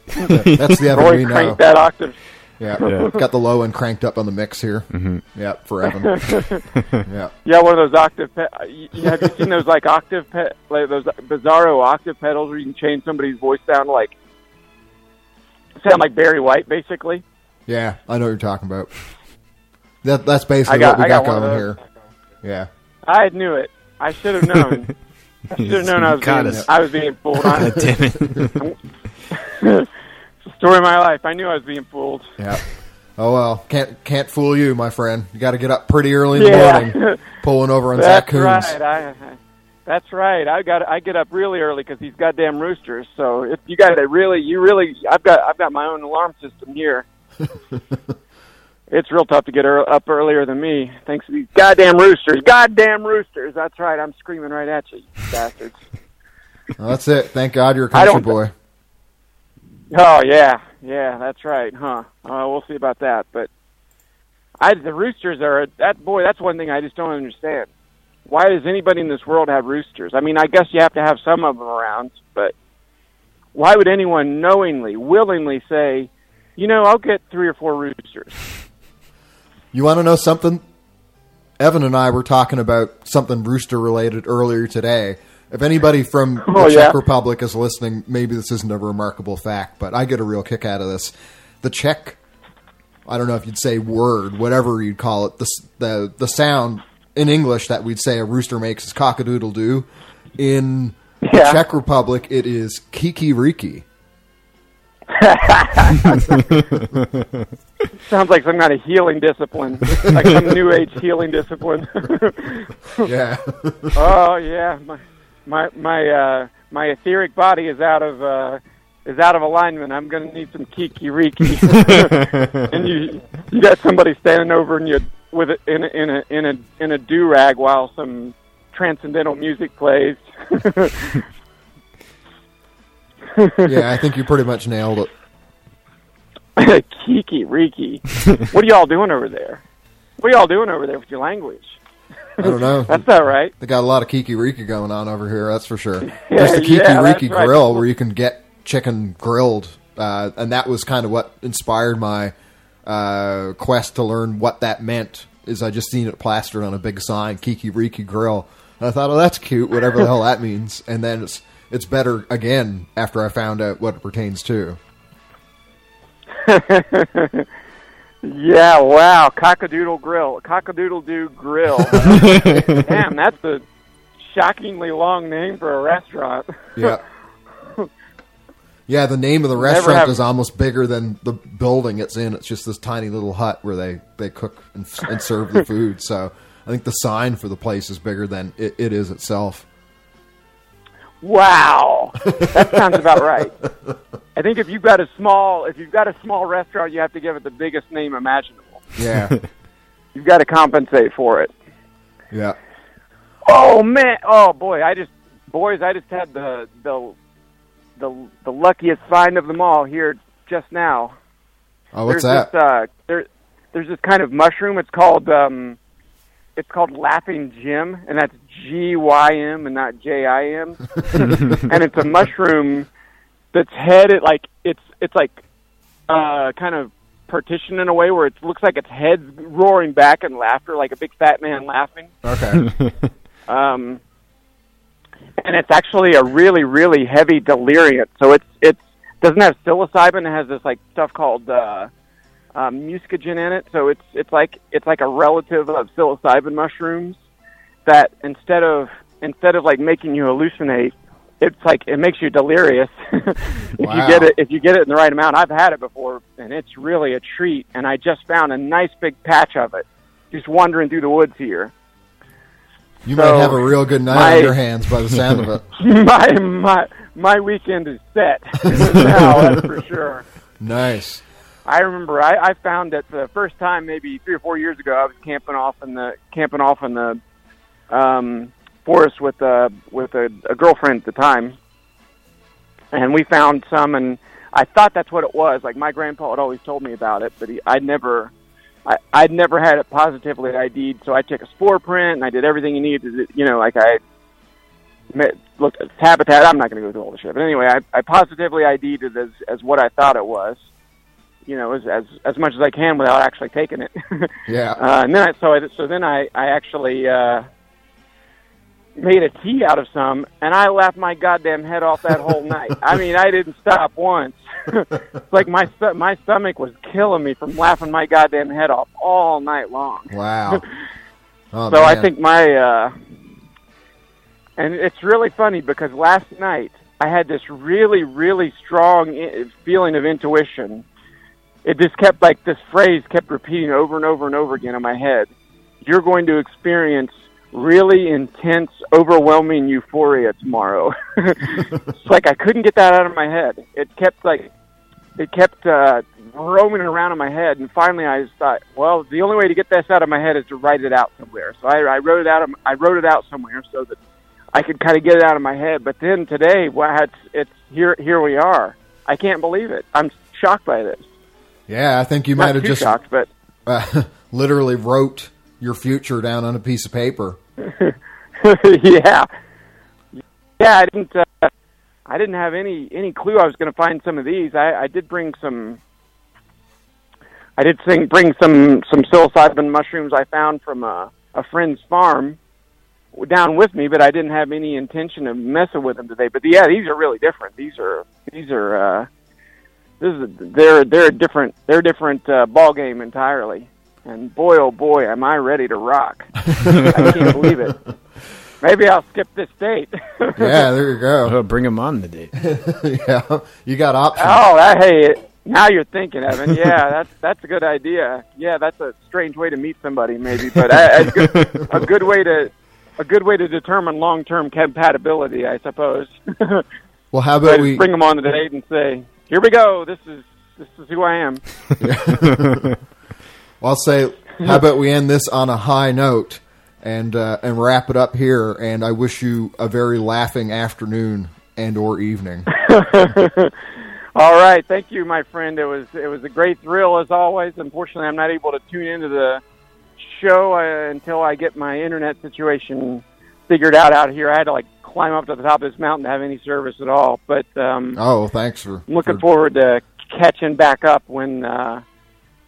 That's the Evan Roy we know. cranked that octave. Yeah. [LAUGHS] Yeah. Got the low and cranked up on the mix here. Mhm. Yeah, for Evan. [LAUGHS] yeah. Yeah, one of those octave. Pe- you, you- have you seen those like octave, pe- like those bizarro octave pedals where you can change somebody's voice down to like sound like Barry White, basically. Yeah, I know what you're talking about. That that's basically got- what we I got, got going here. Yeah. I knew it. I should have known. [LAUGHS] I should have known I was being, us. I was being fooled on. God damn it. Story of my life. I knew I was being fooled. Yeah. Oh well, can't can't fool you, my friend. You got to get up pretty early in the Yeah. morning, [LAUGHS] pulling over on Zach That's Coons. right. I, I, that's right. I got. I get up really early because these goddamn roosters. So if you got to really, you really, I've got, I've got my own alarm system here. [LAUGHS] it's real tough to get up earlier than me, thanks to these goddamn roosters. Goddamn roosters. That's right. I'm screaming right at you, you bastards. Well, that's it. Thank God you're a country boy. Oh yeah, yeah, that's right, huh? Uh, we'll see about that. But I, the roosters are that boy. That's one thing I just don't understand. Why does anybody in this world have roosters? I mean, I guess you have to have some of them around, but why would anyone knowingly, willingly say, you know, I'll get three or four roosters? [LAUGHS] You want to know something? Evan and I were talking about something rooster related earlier today. If anybody from [LAUGHS] oh, the Oh, Czech yeah? Republic is listening, maybe this isn't a remarkable fact, but I get a real kick out of this. The Czech, I don't know if you'd say word, whatever you'd call it, the the the sound in English that we'd say a rooster makes is cockadoodle doo. In the Czech Republic, it is kiki riki. [LAUGHS] Sounds like some kind of healing discipline, like some new age healing discipline. [LAUGHS] Yeah. oh yeah, my my my uh, my etheric body is out of uh, is out of alignment. I'm going to need some kiki riki. [LAUGHS] and you you got somebody standing over and you with it in a, in a in a in a do rag while some transcendental music plays. [LAUGHS] yeah, I think you pretty much nailed it. [LAUGHS] kiki riki. What are y'all doing over there? What are y'all doing over there with your language? I don't know. [LAUGHS] That's not right. They got a lot of Kiki Riki going on over here, that's for sure. [LAUGHS] There's the Kiki yeah, Riki right. Grill where you can get chicken grilled, uh, and that was kind of what inspired my uh, quest to learn what that meant. Is I just seen it plastered on a big sign, Kiki Riki Grill. And I thought, oh, that's cute, whatever the hell that means. And then it's it's better again after I found out what it pertains to. [LAUGHS] Yeah, wow, cockadoodle grill, cockadoodle doo grill. [LAUGHS] Damn, that's a shockingly long name for a restaurant. Yeah. [LAUGHS] Yeah, the name of the restaurant have- is almost bigger than the building it's in. It's just this tiny little hut where they, they cook and, and serve the [LAUGHS] food. So I think the sign for the place is bigger than it, it is itself. Wow, that sounds about right. [LAUGHS] I think if you've got a small, if you've got a small restaurant, you have to give it the biggest name imaginable. Yeah. [LAUGHS] You've got to compensate for it. yeah. Oh man! Oh boy! I just boys, I just had the the the the luckiest find of them all here just now. Oh, what's there's that? This, uh, there, there's this kind of mushroom. It's called um, it's called Laughing Gym, and that's G Y M and not J I M. [LAUGHS] and it's a mushroom that's headed like it's it's like uh, kind of partitioned in a way where it looks like its head's roaring back in laughter, like a big fat man laughing. Okay. [LAUGHS] Um, and it's actually a really, really heavy delirium. So it's it's doesn't have psilocybin. It has this like stuff called uh, um, muscogen in it. So it's it's like it's like a relative of psilocybin mushrooms that instead of instead of like making you hallucinate, it's like it makes you delirious [LAUGHS] if Wow. you get it if you get it in the right amount. I've had it before, and it's really a treat. And I just found a nice big patch of it, just wandering through the woods here. You So, might have a real good night my- on your hands by the sound of it. [LAUGHS] my my my weekend is set [LAUGHS] now. That's for sure. Nice. I remember I, I found it for the first time maybe three or four years ago. I was camping off in the camping off in the um, forest with a with a, a girlfriend at the time, and we found some. And I thought that's what it was. Like my grandpa had always told me about it, but he, I'd never. I, I'd never had it positively ID'd, so I took a spore print and I did everything you needed. To, you know, like I looked at habitat. I'm not going to go through all the shit, but anyway, I, I positively ID'd it as as what I thought it was. You know, as as as much as I can without actually taking it. [LAUGHS] Yeah. Uh, and then I, so I, so then I I actually uh, made a tea out of some, and I laughed my goddamn head off that whole night. I mean, I didn't stop once. it's [LAUGHS] like my my stomach was killing me from laughing my goddamn head off all night long. Wow. [LAUGHS] Oh, so I think my uh and it's really funny because last night I had this really really strong i- feeling of intuition. It just kept like this phrase kept repeating over and over and over again in my head. You're going to experience really intense, overwhelming euphoria tomorrow. [LAUGHS] it's like I couldn't get that out of my head. It kept like it kept uh, roaming around in my head, and finally I just thought, well, the only way to get this out of my head is to write it out somewhere. So I, I wrote it out. Of, I wrote it out somewhere so that I could kind of get it out of my head. But then today, well, it's, it's here. Here we are. I can't believe it. I'm shocked by this. Yeah, I think you Not might have just shocked, but uh, [LAUGHS] literally wrote your future down on a piece of paper. [LAUGHS] yeah, yeah. I didn't. Uh, I didn't have any any clue I was going to find some of these. I, I did bring some. I did bring some some psilocybin mushrooms I found from a, a friend's farm down with me, but I didn't have any intention of messing with them today. But yeah, these are really different. These are these are uh, this is they're they're a different they're a different uh, ball game entirely. And boy, oh boy, am I ready to rock! [LAUGHS] I can't believe it. Maybe I'll skip this date. [LAUGHS] Yeah, there you go. [LAUGHS] Oh, bring him on the date. yeah, you got options. Oh, that, hey, now you're thinking, Evan. Yeah, that's that's a good idea. Yeah, that's a strange way to meet somebody, maybe, but a, a, good, a good way to a good way to determine long term compatibility, I suppose. Well, how about we? bring them on the date and say, "Here we go. This is this is who I am." Well, I'll say, how about we end this on a high note and uh, and wrap it up here? And I wish you a very laughing afternoon and or evening. [LAUGHS] All right, thank you, my friend. It was it was a great thrill as always. Unfortunately, I'm not able to tune into the show uh, until I get my internet situation figured out out here. I had to like climb up to the top of this mountain to have any service at all. But um, Oh, thanks for. I'm looking for- forward to catching back up when uh,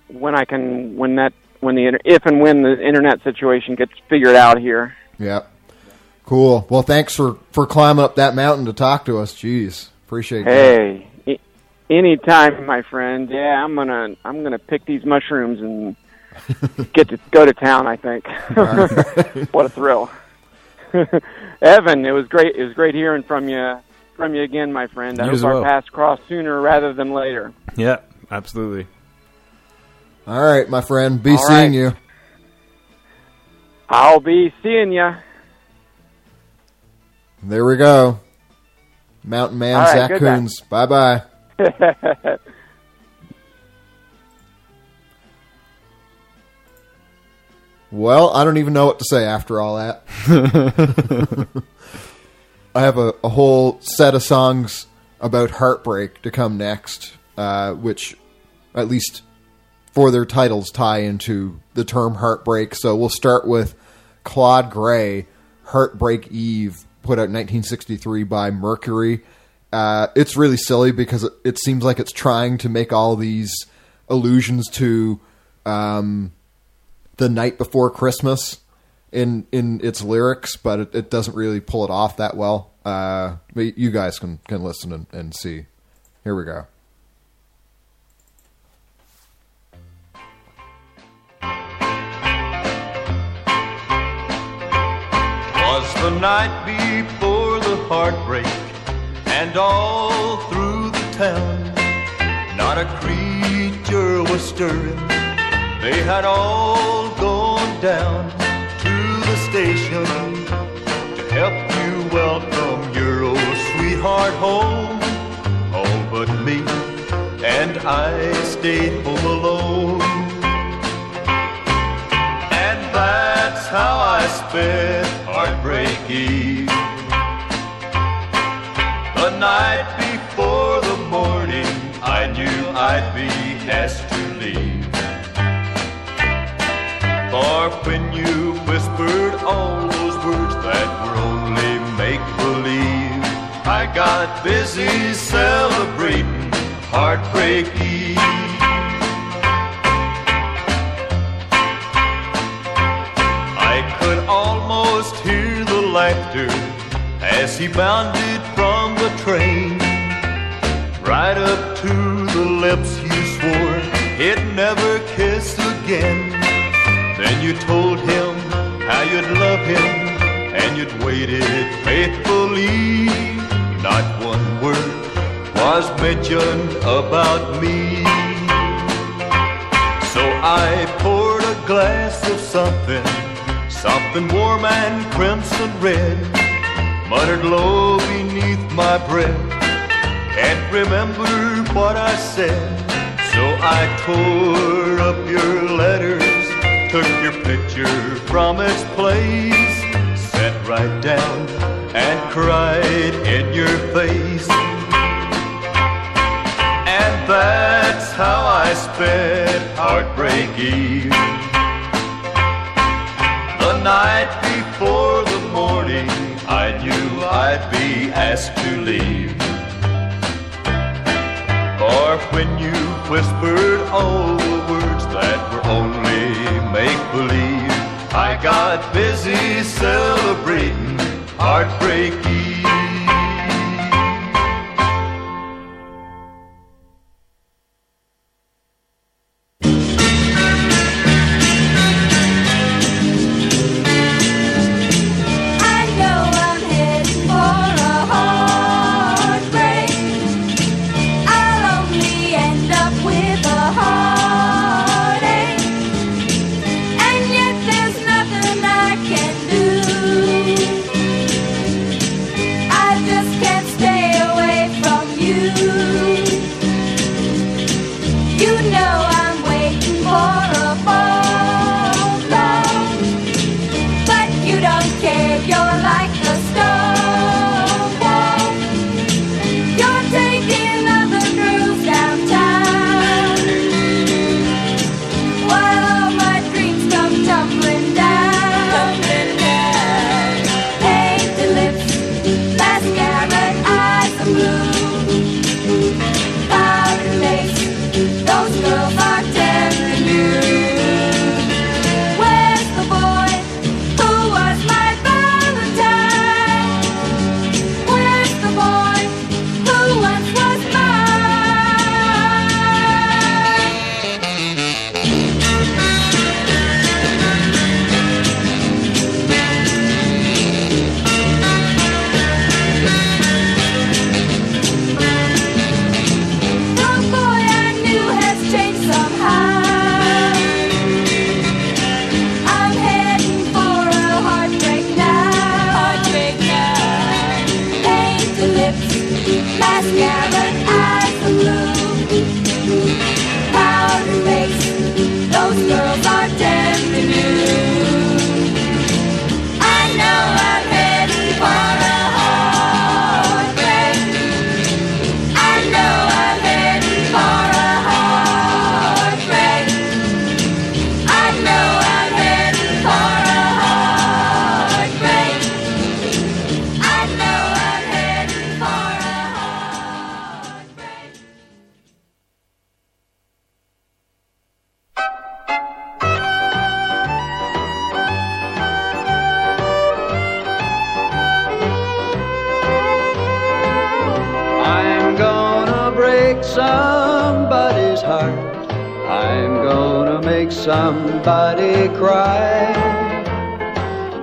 when I can when that when the if and when the internet situation gets figured out here. Yeah. Cool. Well, thanks for for climbing up that mountain to talk to us. Jeez, appreciate that. Hey, a- anytime, my friend. Yeah, I'm gonna I'm gonna pick these mushrooms and [LAUGHS] get to go to town. I think. [LAUGHS] what a thrill, [LAUGHS] Evan. It was great. It was great hearing from you from you again, my friend. I You hope our well. paths cross sooner rather than later. Yeah, absolutely. All right, my friend. Be All seeing right. you. I'll be seeing you. There we go. Mountain Man right, Zach. Coons. Bye bye. [LAUGHS] Well, I don't even know what to say after all that. [LAUGHS] I have a, a whole set of songs about heartbreak to come next, uh, which, at least for their titles, tie into the term heartbreak. So we'll start with Claude Gray, Heartbreak Eve, put out in 1963 by Mercury. Uh, it's really silly because it, it seems like it's trying to make all these allusions to um, the night before Christmas in in its lyrics, but it, it doesn't really pull it off that well. Uh, but you guys can can listen and, and see. Here we go. Was the night before the heartbreak, and all through the town, not a creature was stirring. They had all gone down to the station to help you welcome your old sweetheart home. All but me, and I stayed home alone. And that's how I spent Heartbreak Eve. The night before the morning, I knew I'd be asked to leave. For when you whispered all those words that were only make believe, I got busy celebrating Heartbreak Eve. As he bounded from the train. Right up to the lips you swore he'd never kiss again. Then you told him how you'd love him and you'd waited faithfully. Not one word was mentioned about me. So I poured a glass of something, something warm and crimson red, muttered low beneath my breath. Can't remember what I said, so I tore up your letters, took your picture from its place, sat right down and cried in your face. And that's how I spent Heartbreak Eve. The night before the morning, I knew I'd be asked to leave. Or when you whispered all the words that were only make believe, I got busy celebrating Heartbreak somebody's heart. I'm gonna make somebody cry.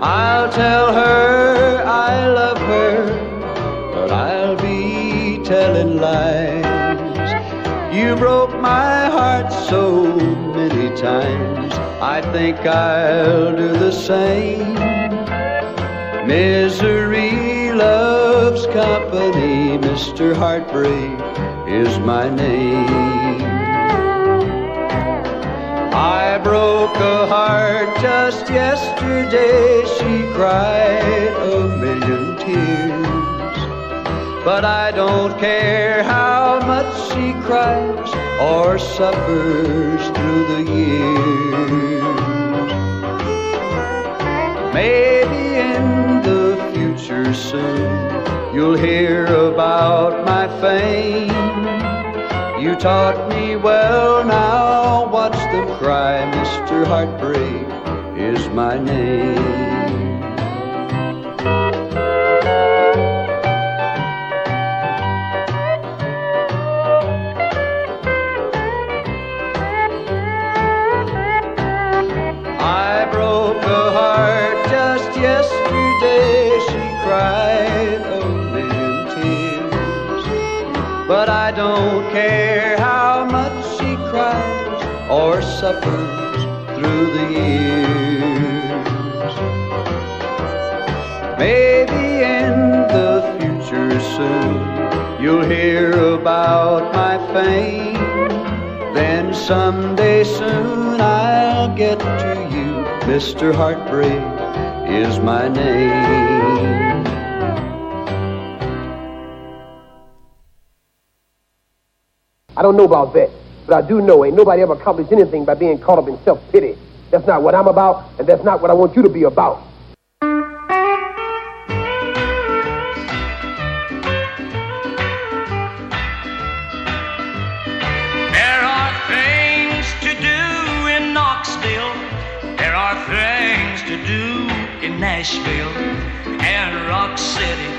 I'll tell her I love her, but I'll be telling lies. You broke my heart so many times. I think I'll do the same. Misery loves company. Mr. Heartbreak is my name. I broke a heart just yesterday. She cried a million tears. But I don't care how much she cries or suffers through the years. Maybe in the future soon you'll hear about my fame. You taught me well, now What's the cry. Mr. Heartbreak is my name. Care how much she cries or suffers through the years. Maybe in the future soon you'll hear about my fame. Then someday soon I'll get to you. Mr. Heartbreak is my name. Don't know about that, but I do know ain't nobody ever accomplished anything by being caught up in self pity. That's not what I'm about, and that's not what I want you to be about. There are things to do in Knoxville. There are things to do in Nashville. And Rock City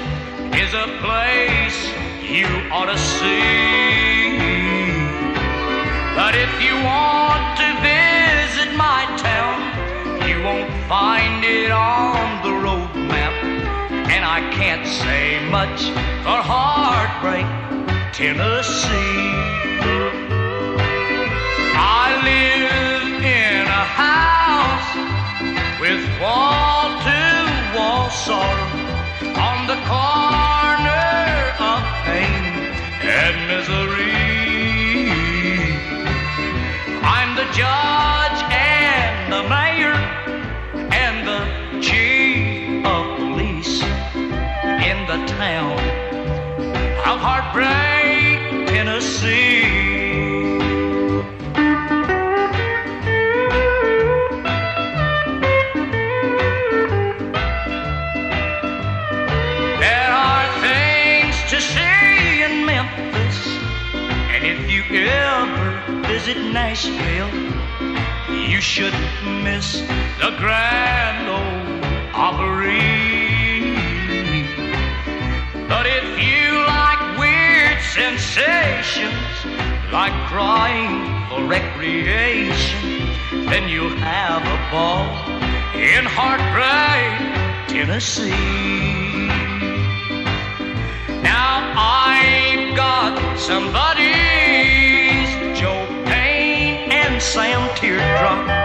is a place you ought to see. But if you want to visit my town, you won't find it on the road map. And I can't say much for Heartbreak, Tennessee. I live in a house with wall to wall sorrow on the corner of pain and misery. Judge and the mayor and the chief of police in the town of Heartbreak, Tennessee. Visit Nashville, you shouldn't miss the Grand Ole Opry. But if you like weird sensations, like crying for recreation, then you'll have a ball in Heartbreak, Tennessee. Now I've got some Sam Teardrop.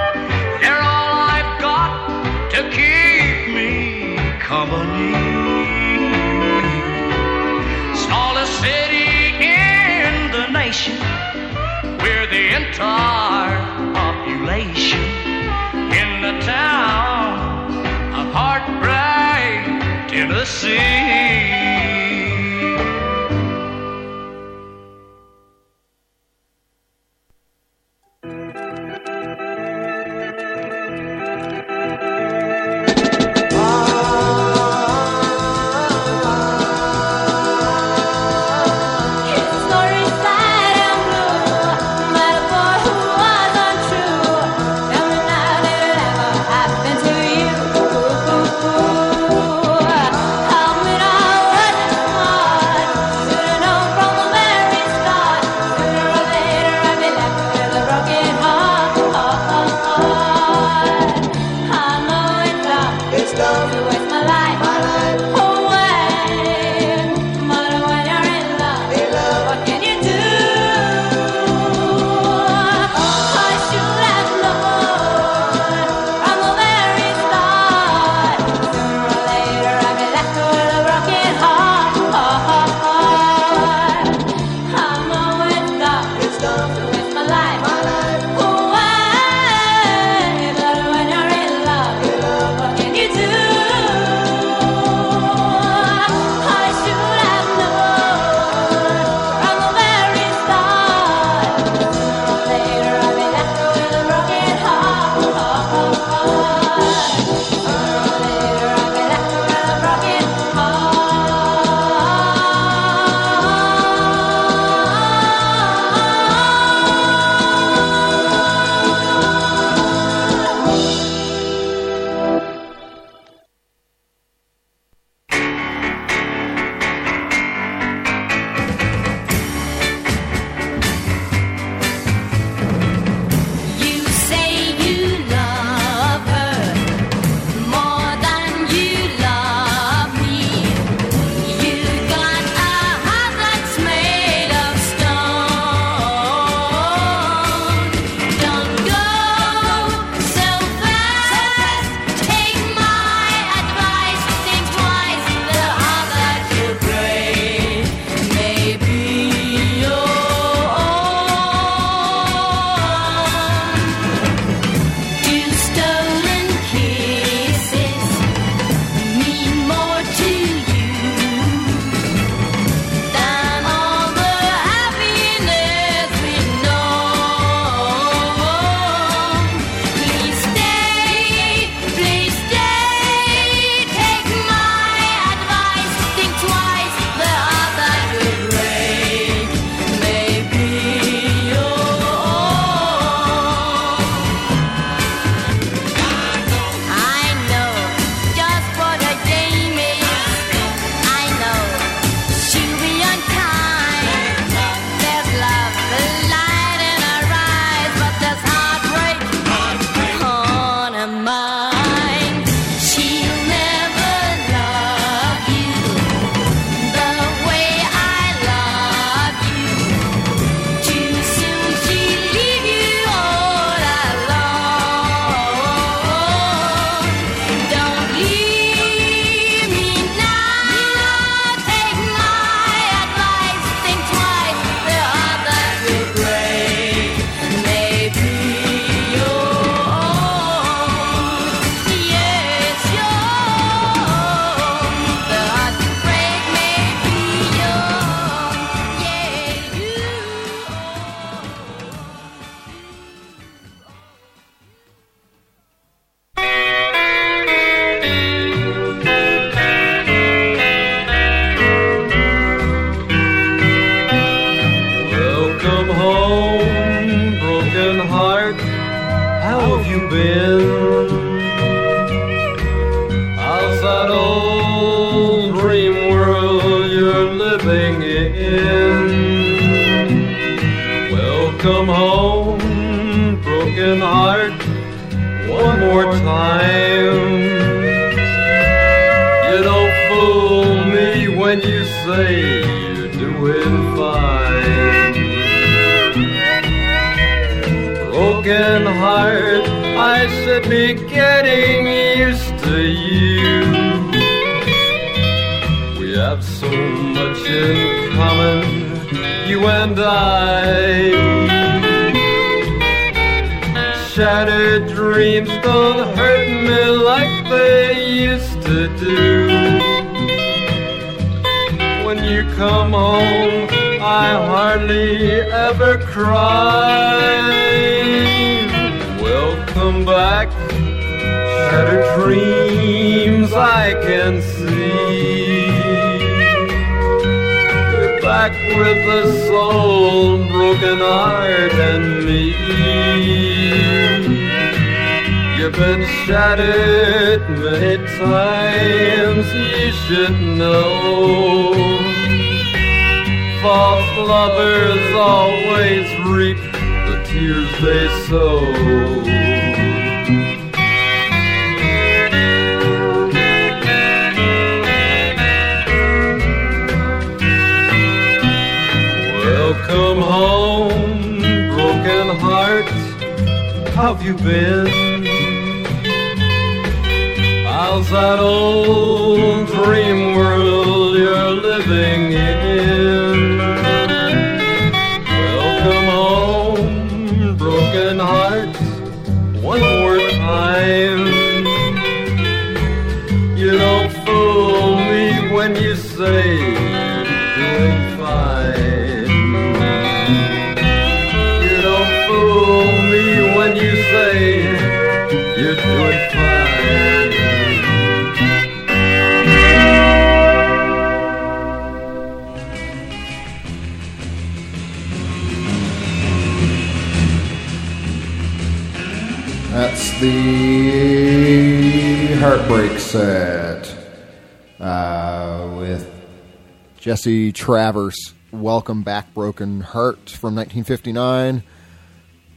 Jesse Travers. Welcome Back Broken Heart from 1959.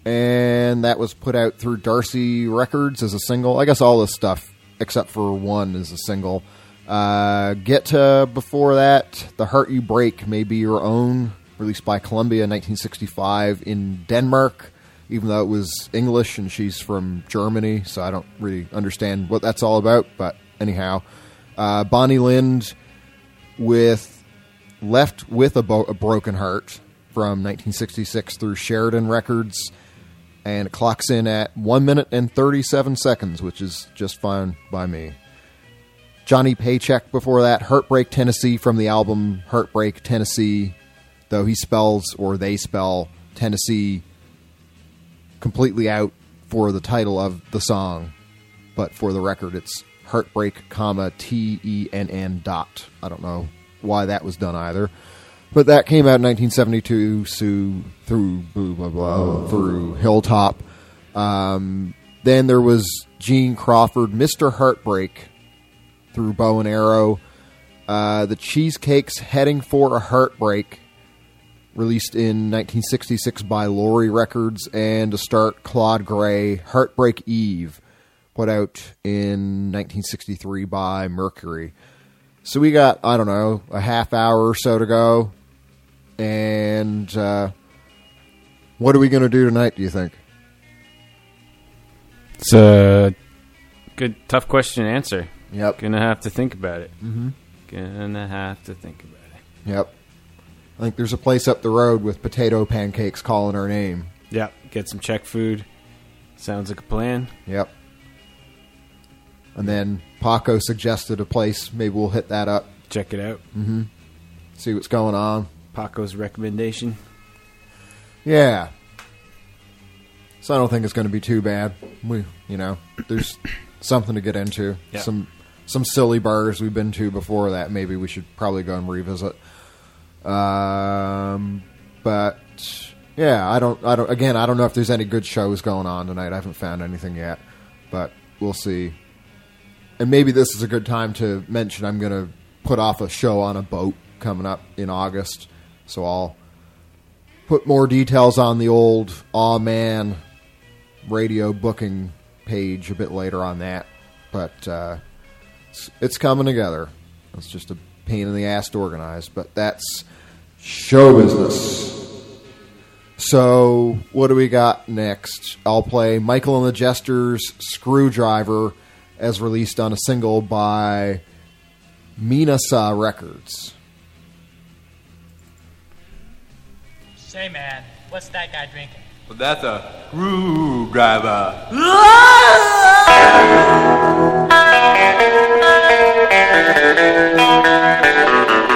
And that was put out through Darcy Records as a single. I guess all this stuff, except for one, is a single. Uh, get to before that, The Heart You Break May Be Your Own, released by Columbia in 1965 in Denmark even though it was English and she's from Germany, so I don't really understand what that's all about. But anyhow, uh, Bonnie Lind with Left with a, Bo- a Broken Heart from 1966 through Sheridan Records, and it clocks in at 1 minute and 37 seconds, which is just fine by me. Johnny Paycheck before that, Heartbreak Tennessee from the album Heartbreak Tennessee, though he spells or they spell Tennessee completely out for the title of the song, but for the record, it's Heartbreak, comma T E N N dot. I don't know why that was done either, but that came out in 1972 so, through blah, blah, blah, through Hilltop. Um, then there was Gene Crawford, Mister Heartbreak, through Bow and Arrow. Uh, the Cheesecakes heading for a heartbreak released in 1966 by Laurie Records, and to start, Claude Gray, Heartbreak Eve, put out in 1963 by Mercury. So we got, I don't know, a half hour or so to go. And uh, what are we going to do tonight, do you think? It's a good, tough question to answer. Yep. Gonna have to think about it. Mm-hmm. Gonna have to think about it. Yep. I think there's a place up the road with potato pancakes calling our name. Yep. Get some Czech food. Sounds like a plan. Yep. And then Paco suggested a place. Maybe we'll hit that up. Check it out. Mm-hmm. See what's going on. Paco's recommendation. Yeah. So I don't think it's going to be too bad. We, you know, there's [COUGHS] something to get into. Yeah. Some some silly bars we've been to before that. Maybe we should probably go and revisit. Um, but Yeah, I don't. I don't. Again, I don't know if there's any good shows going on tonight. I haven't found anything yet, but we'll see. And maybe this is a good time to mention I'm going to put off a show on a boat coming up in August, so I'll put more details on the old Aw Man radio booking page a bit later on that. But uh, it's, it's coming together. It's just a pain in the ass to organize, but that's show business. So, what do we got next? I'll play Michael and the Jesters Screwdriver as released on a single by Minasa Records. Say, man, what's that guy drinking? Well, that's a screwdriver. Thank [LAUGHS]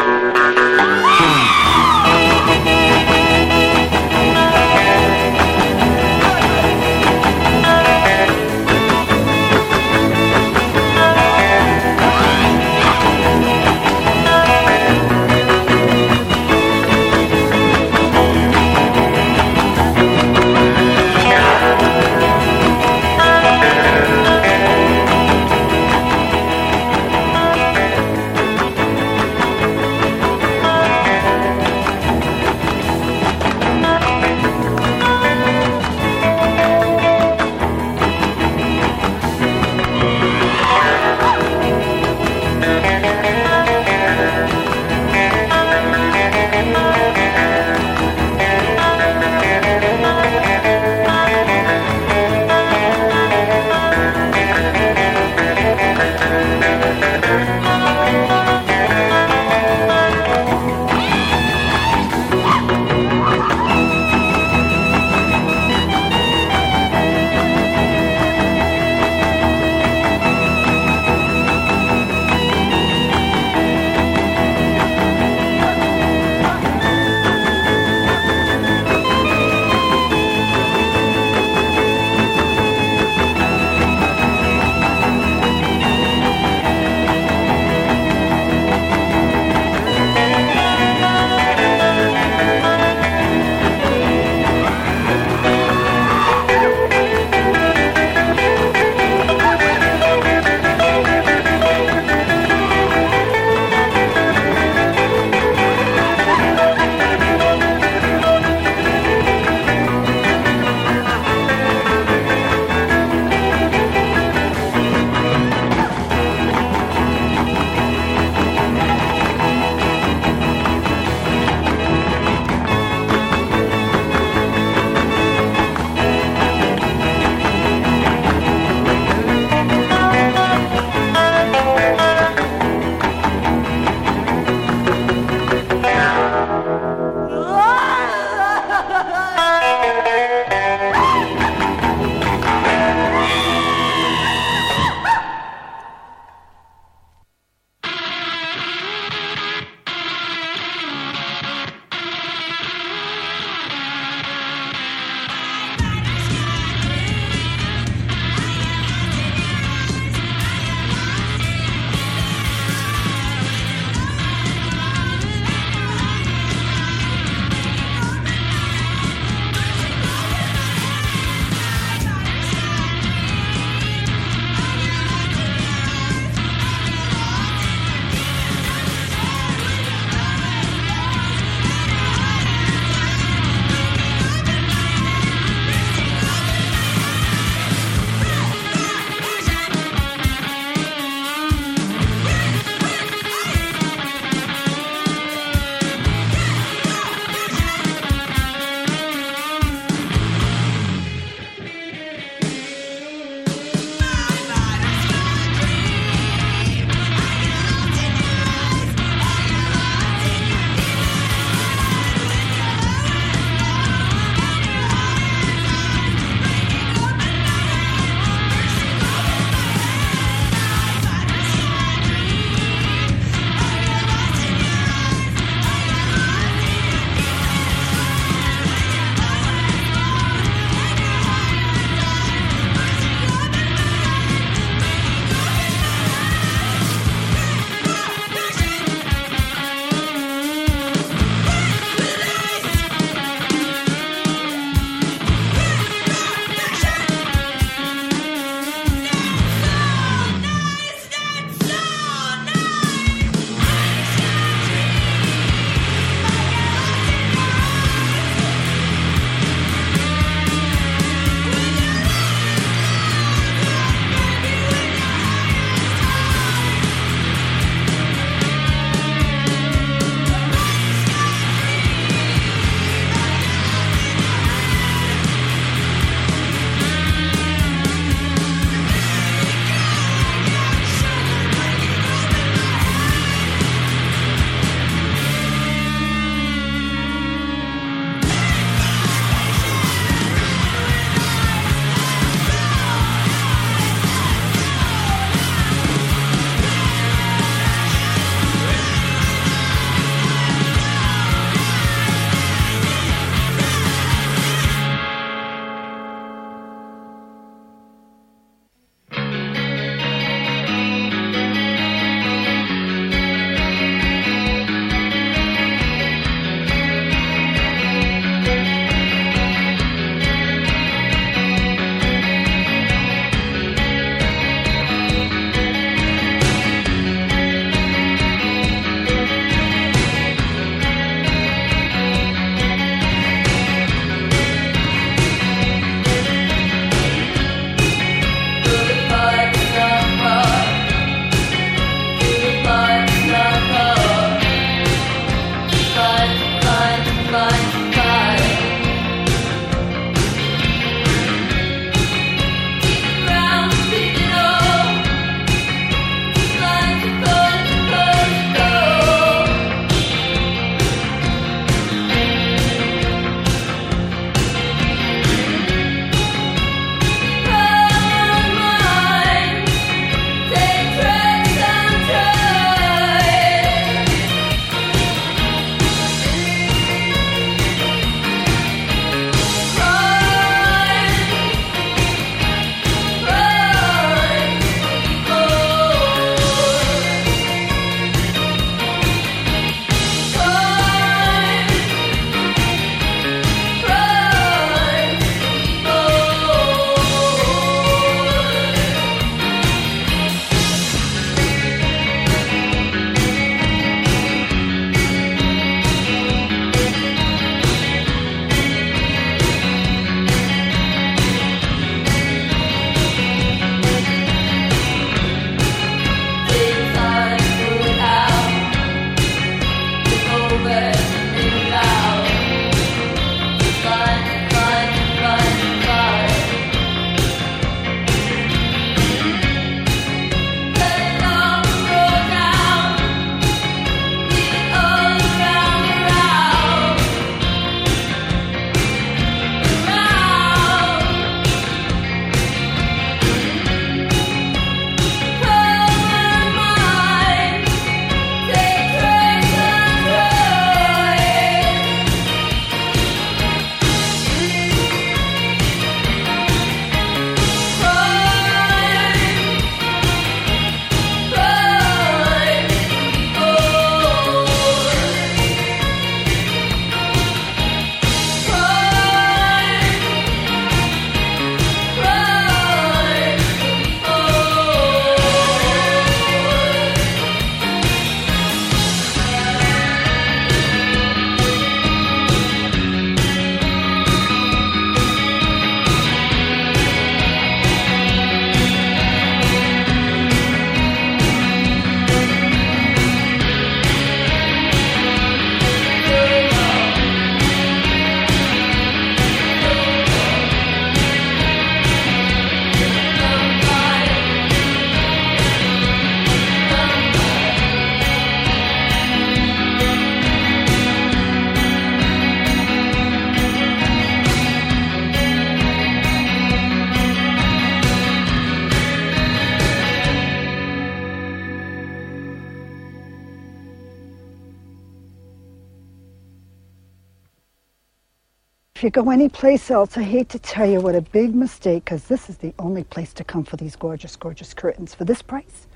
If you go anyplace else, I hate to tell you what a big mistake, because this is the only place to come for these gorgeous, gorgeous curtains. For this price,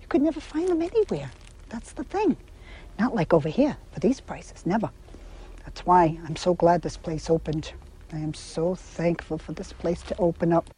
you could never find them anywhere. That's the thing. Not like over here, for these prices, never. That's why I'm so glad this place opened. I am so thankful for this place to open up.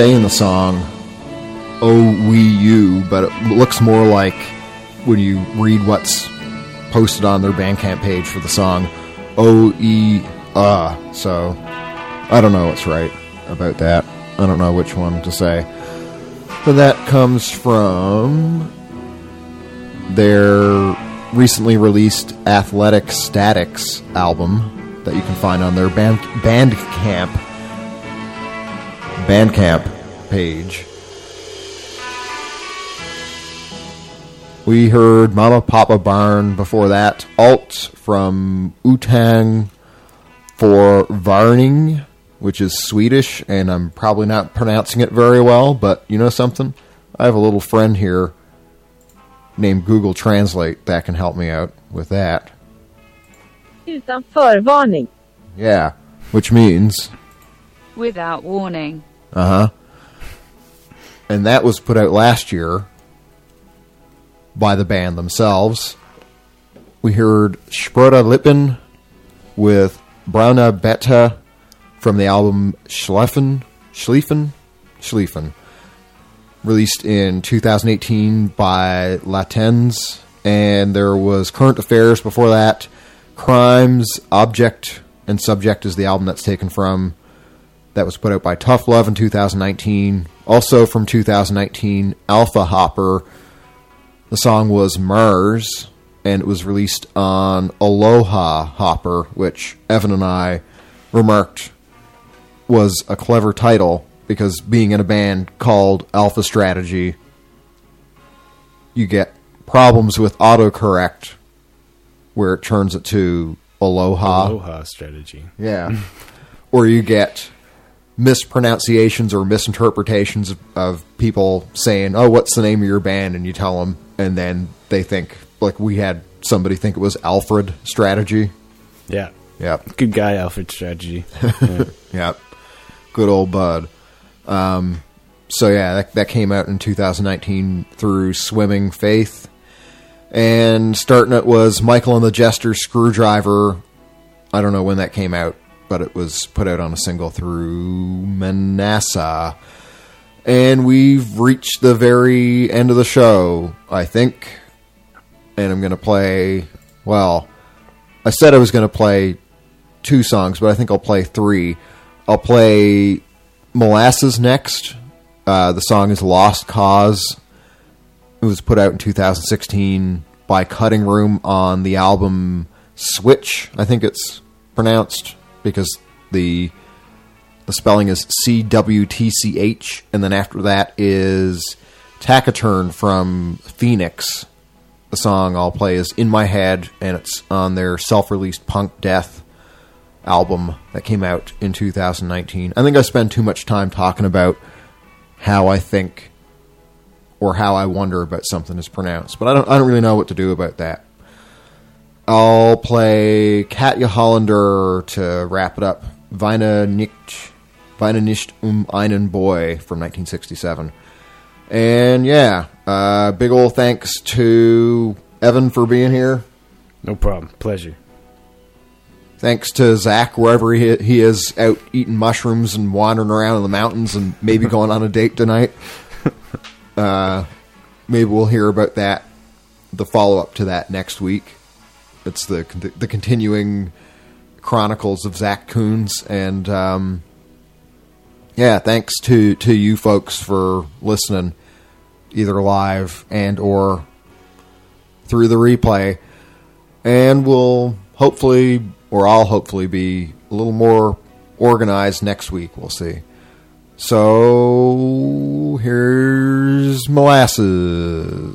Say in the song, "Oh, we you," but it looks more like when you read what's posted on their Bandcamp page for the song, "O E uh." So I don't know what's right about that. I don't know which one to say. But that comes from their recently released Athletic Statics album that you can find on their band Bandcamp Bandcamp page. We heard Mama Papa Barn before that. Alt from Utang for Varning, which is Swedish, and I'm probably not pronouncing it very well, but you know something? I have a little friend here named Google Translate that can help me out with that. Utan förvarning. Yeah, which means Without warning. Uh huh. And that was put out last year by the band themselves. We heard Sprota Lippen with Brauna Beta from the album Schleffen, Schlieffen, Schlieffen, released in 2018 by Latens. And there was Current Affairs before that. Crimes, Object, and Subject is the album that's taken from. That was put out by Tough Love in 2019. Also from 2019, Alpha Hopper. The song was Mars, and it was released on Aloha Hopper, which Evan and I remarked was a clever title because being in a band called Alpha Strategy, you get problems with autocorrect where it turns it to Aloha. Aloha strategy. Yeah. [LAUGHS] or you get mispronunciations or misinterpretations of, of people saying, "Oh, what's the name of your band?" and you tell them and then they think like we had somebody think it was Alfred Strategy. Yeah. Yeah. Good guy, Alfred Strategy. [LAUGHS] Yeah. yep. Good old bud. Um, so yeah, that, that came out in 2019 through Swimming Faith. And starting it was Michael and the Jester Screwdriver. I don't know when that came out, but it was put out on a single through Manassa. And we've reached the very end of the show, I think. and I'm going to play. Well, I said I was going to play two songs, but I think I'll play three. I'll play Molasses next. Uh, the song is Lost Cause. It was put out in 2016 by Cutting Room on the album Switch. I think it's pronounced because the the spelling is C W T C H, and then after that is Taciturn from Phoenix. The song I'll play is In My Head, and it's on their self released Punk Death album that came out in 2019. I think I spend too much time talking about how I think or how I wonder about something is pronounced, but I don't I don't really know what to do about that. I'll play Katja Hollander to wrap it up. Weine nicht, Weine nicht um einen Boy from 1967. And yeah, uh, big ol' thanks to Evan for being here. No problem. Pleasure. Thanks to Zach wherever he, he is out eating mushrooms and wandering around in the mountains and maybe [LAUGHS] going on a date tonight. Uh, maybe we'll hear about that, the follow up to that next week. It's the the continuing chronicles of Zach Coons and um, yeah, thanks to to you folks for listening, either live and or through the replay. And we'll hopefully, or I'll hopefully be a little more organized next week. We'll see. So here's molasses.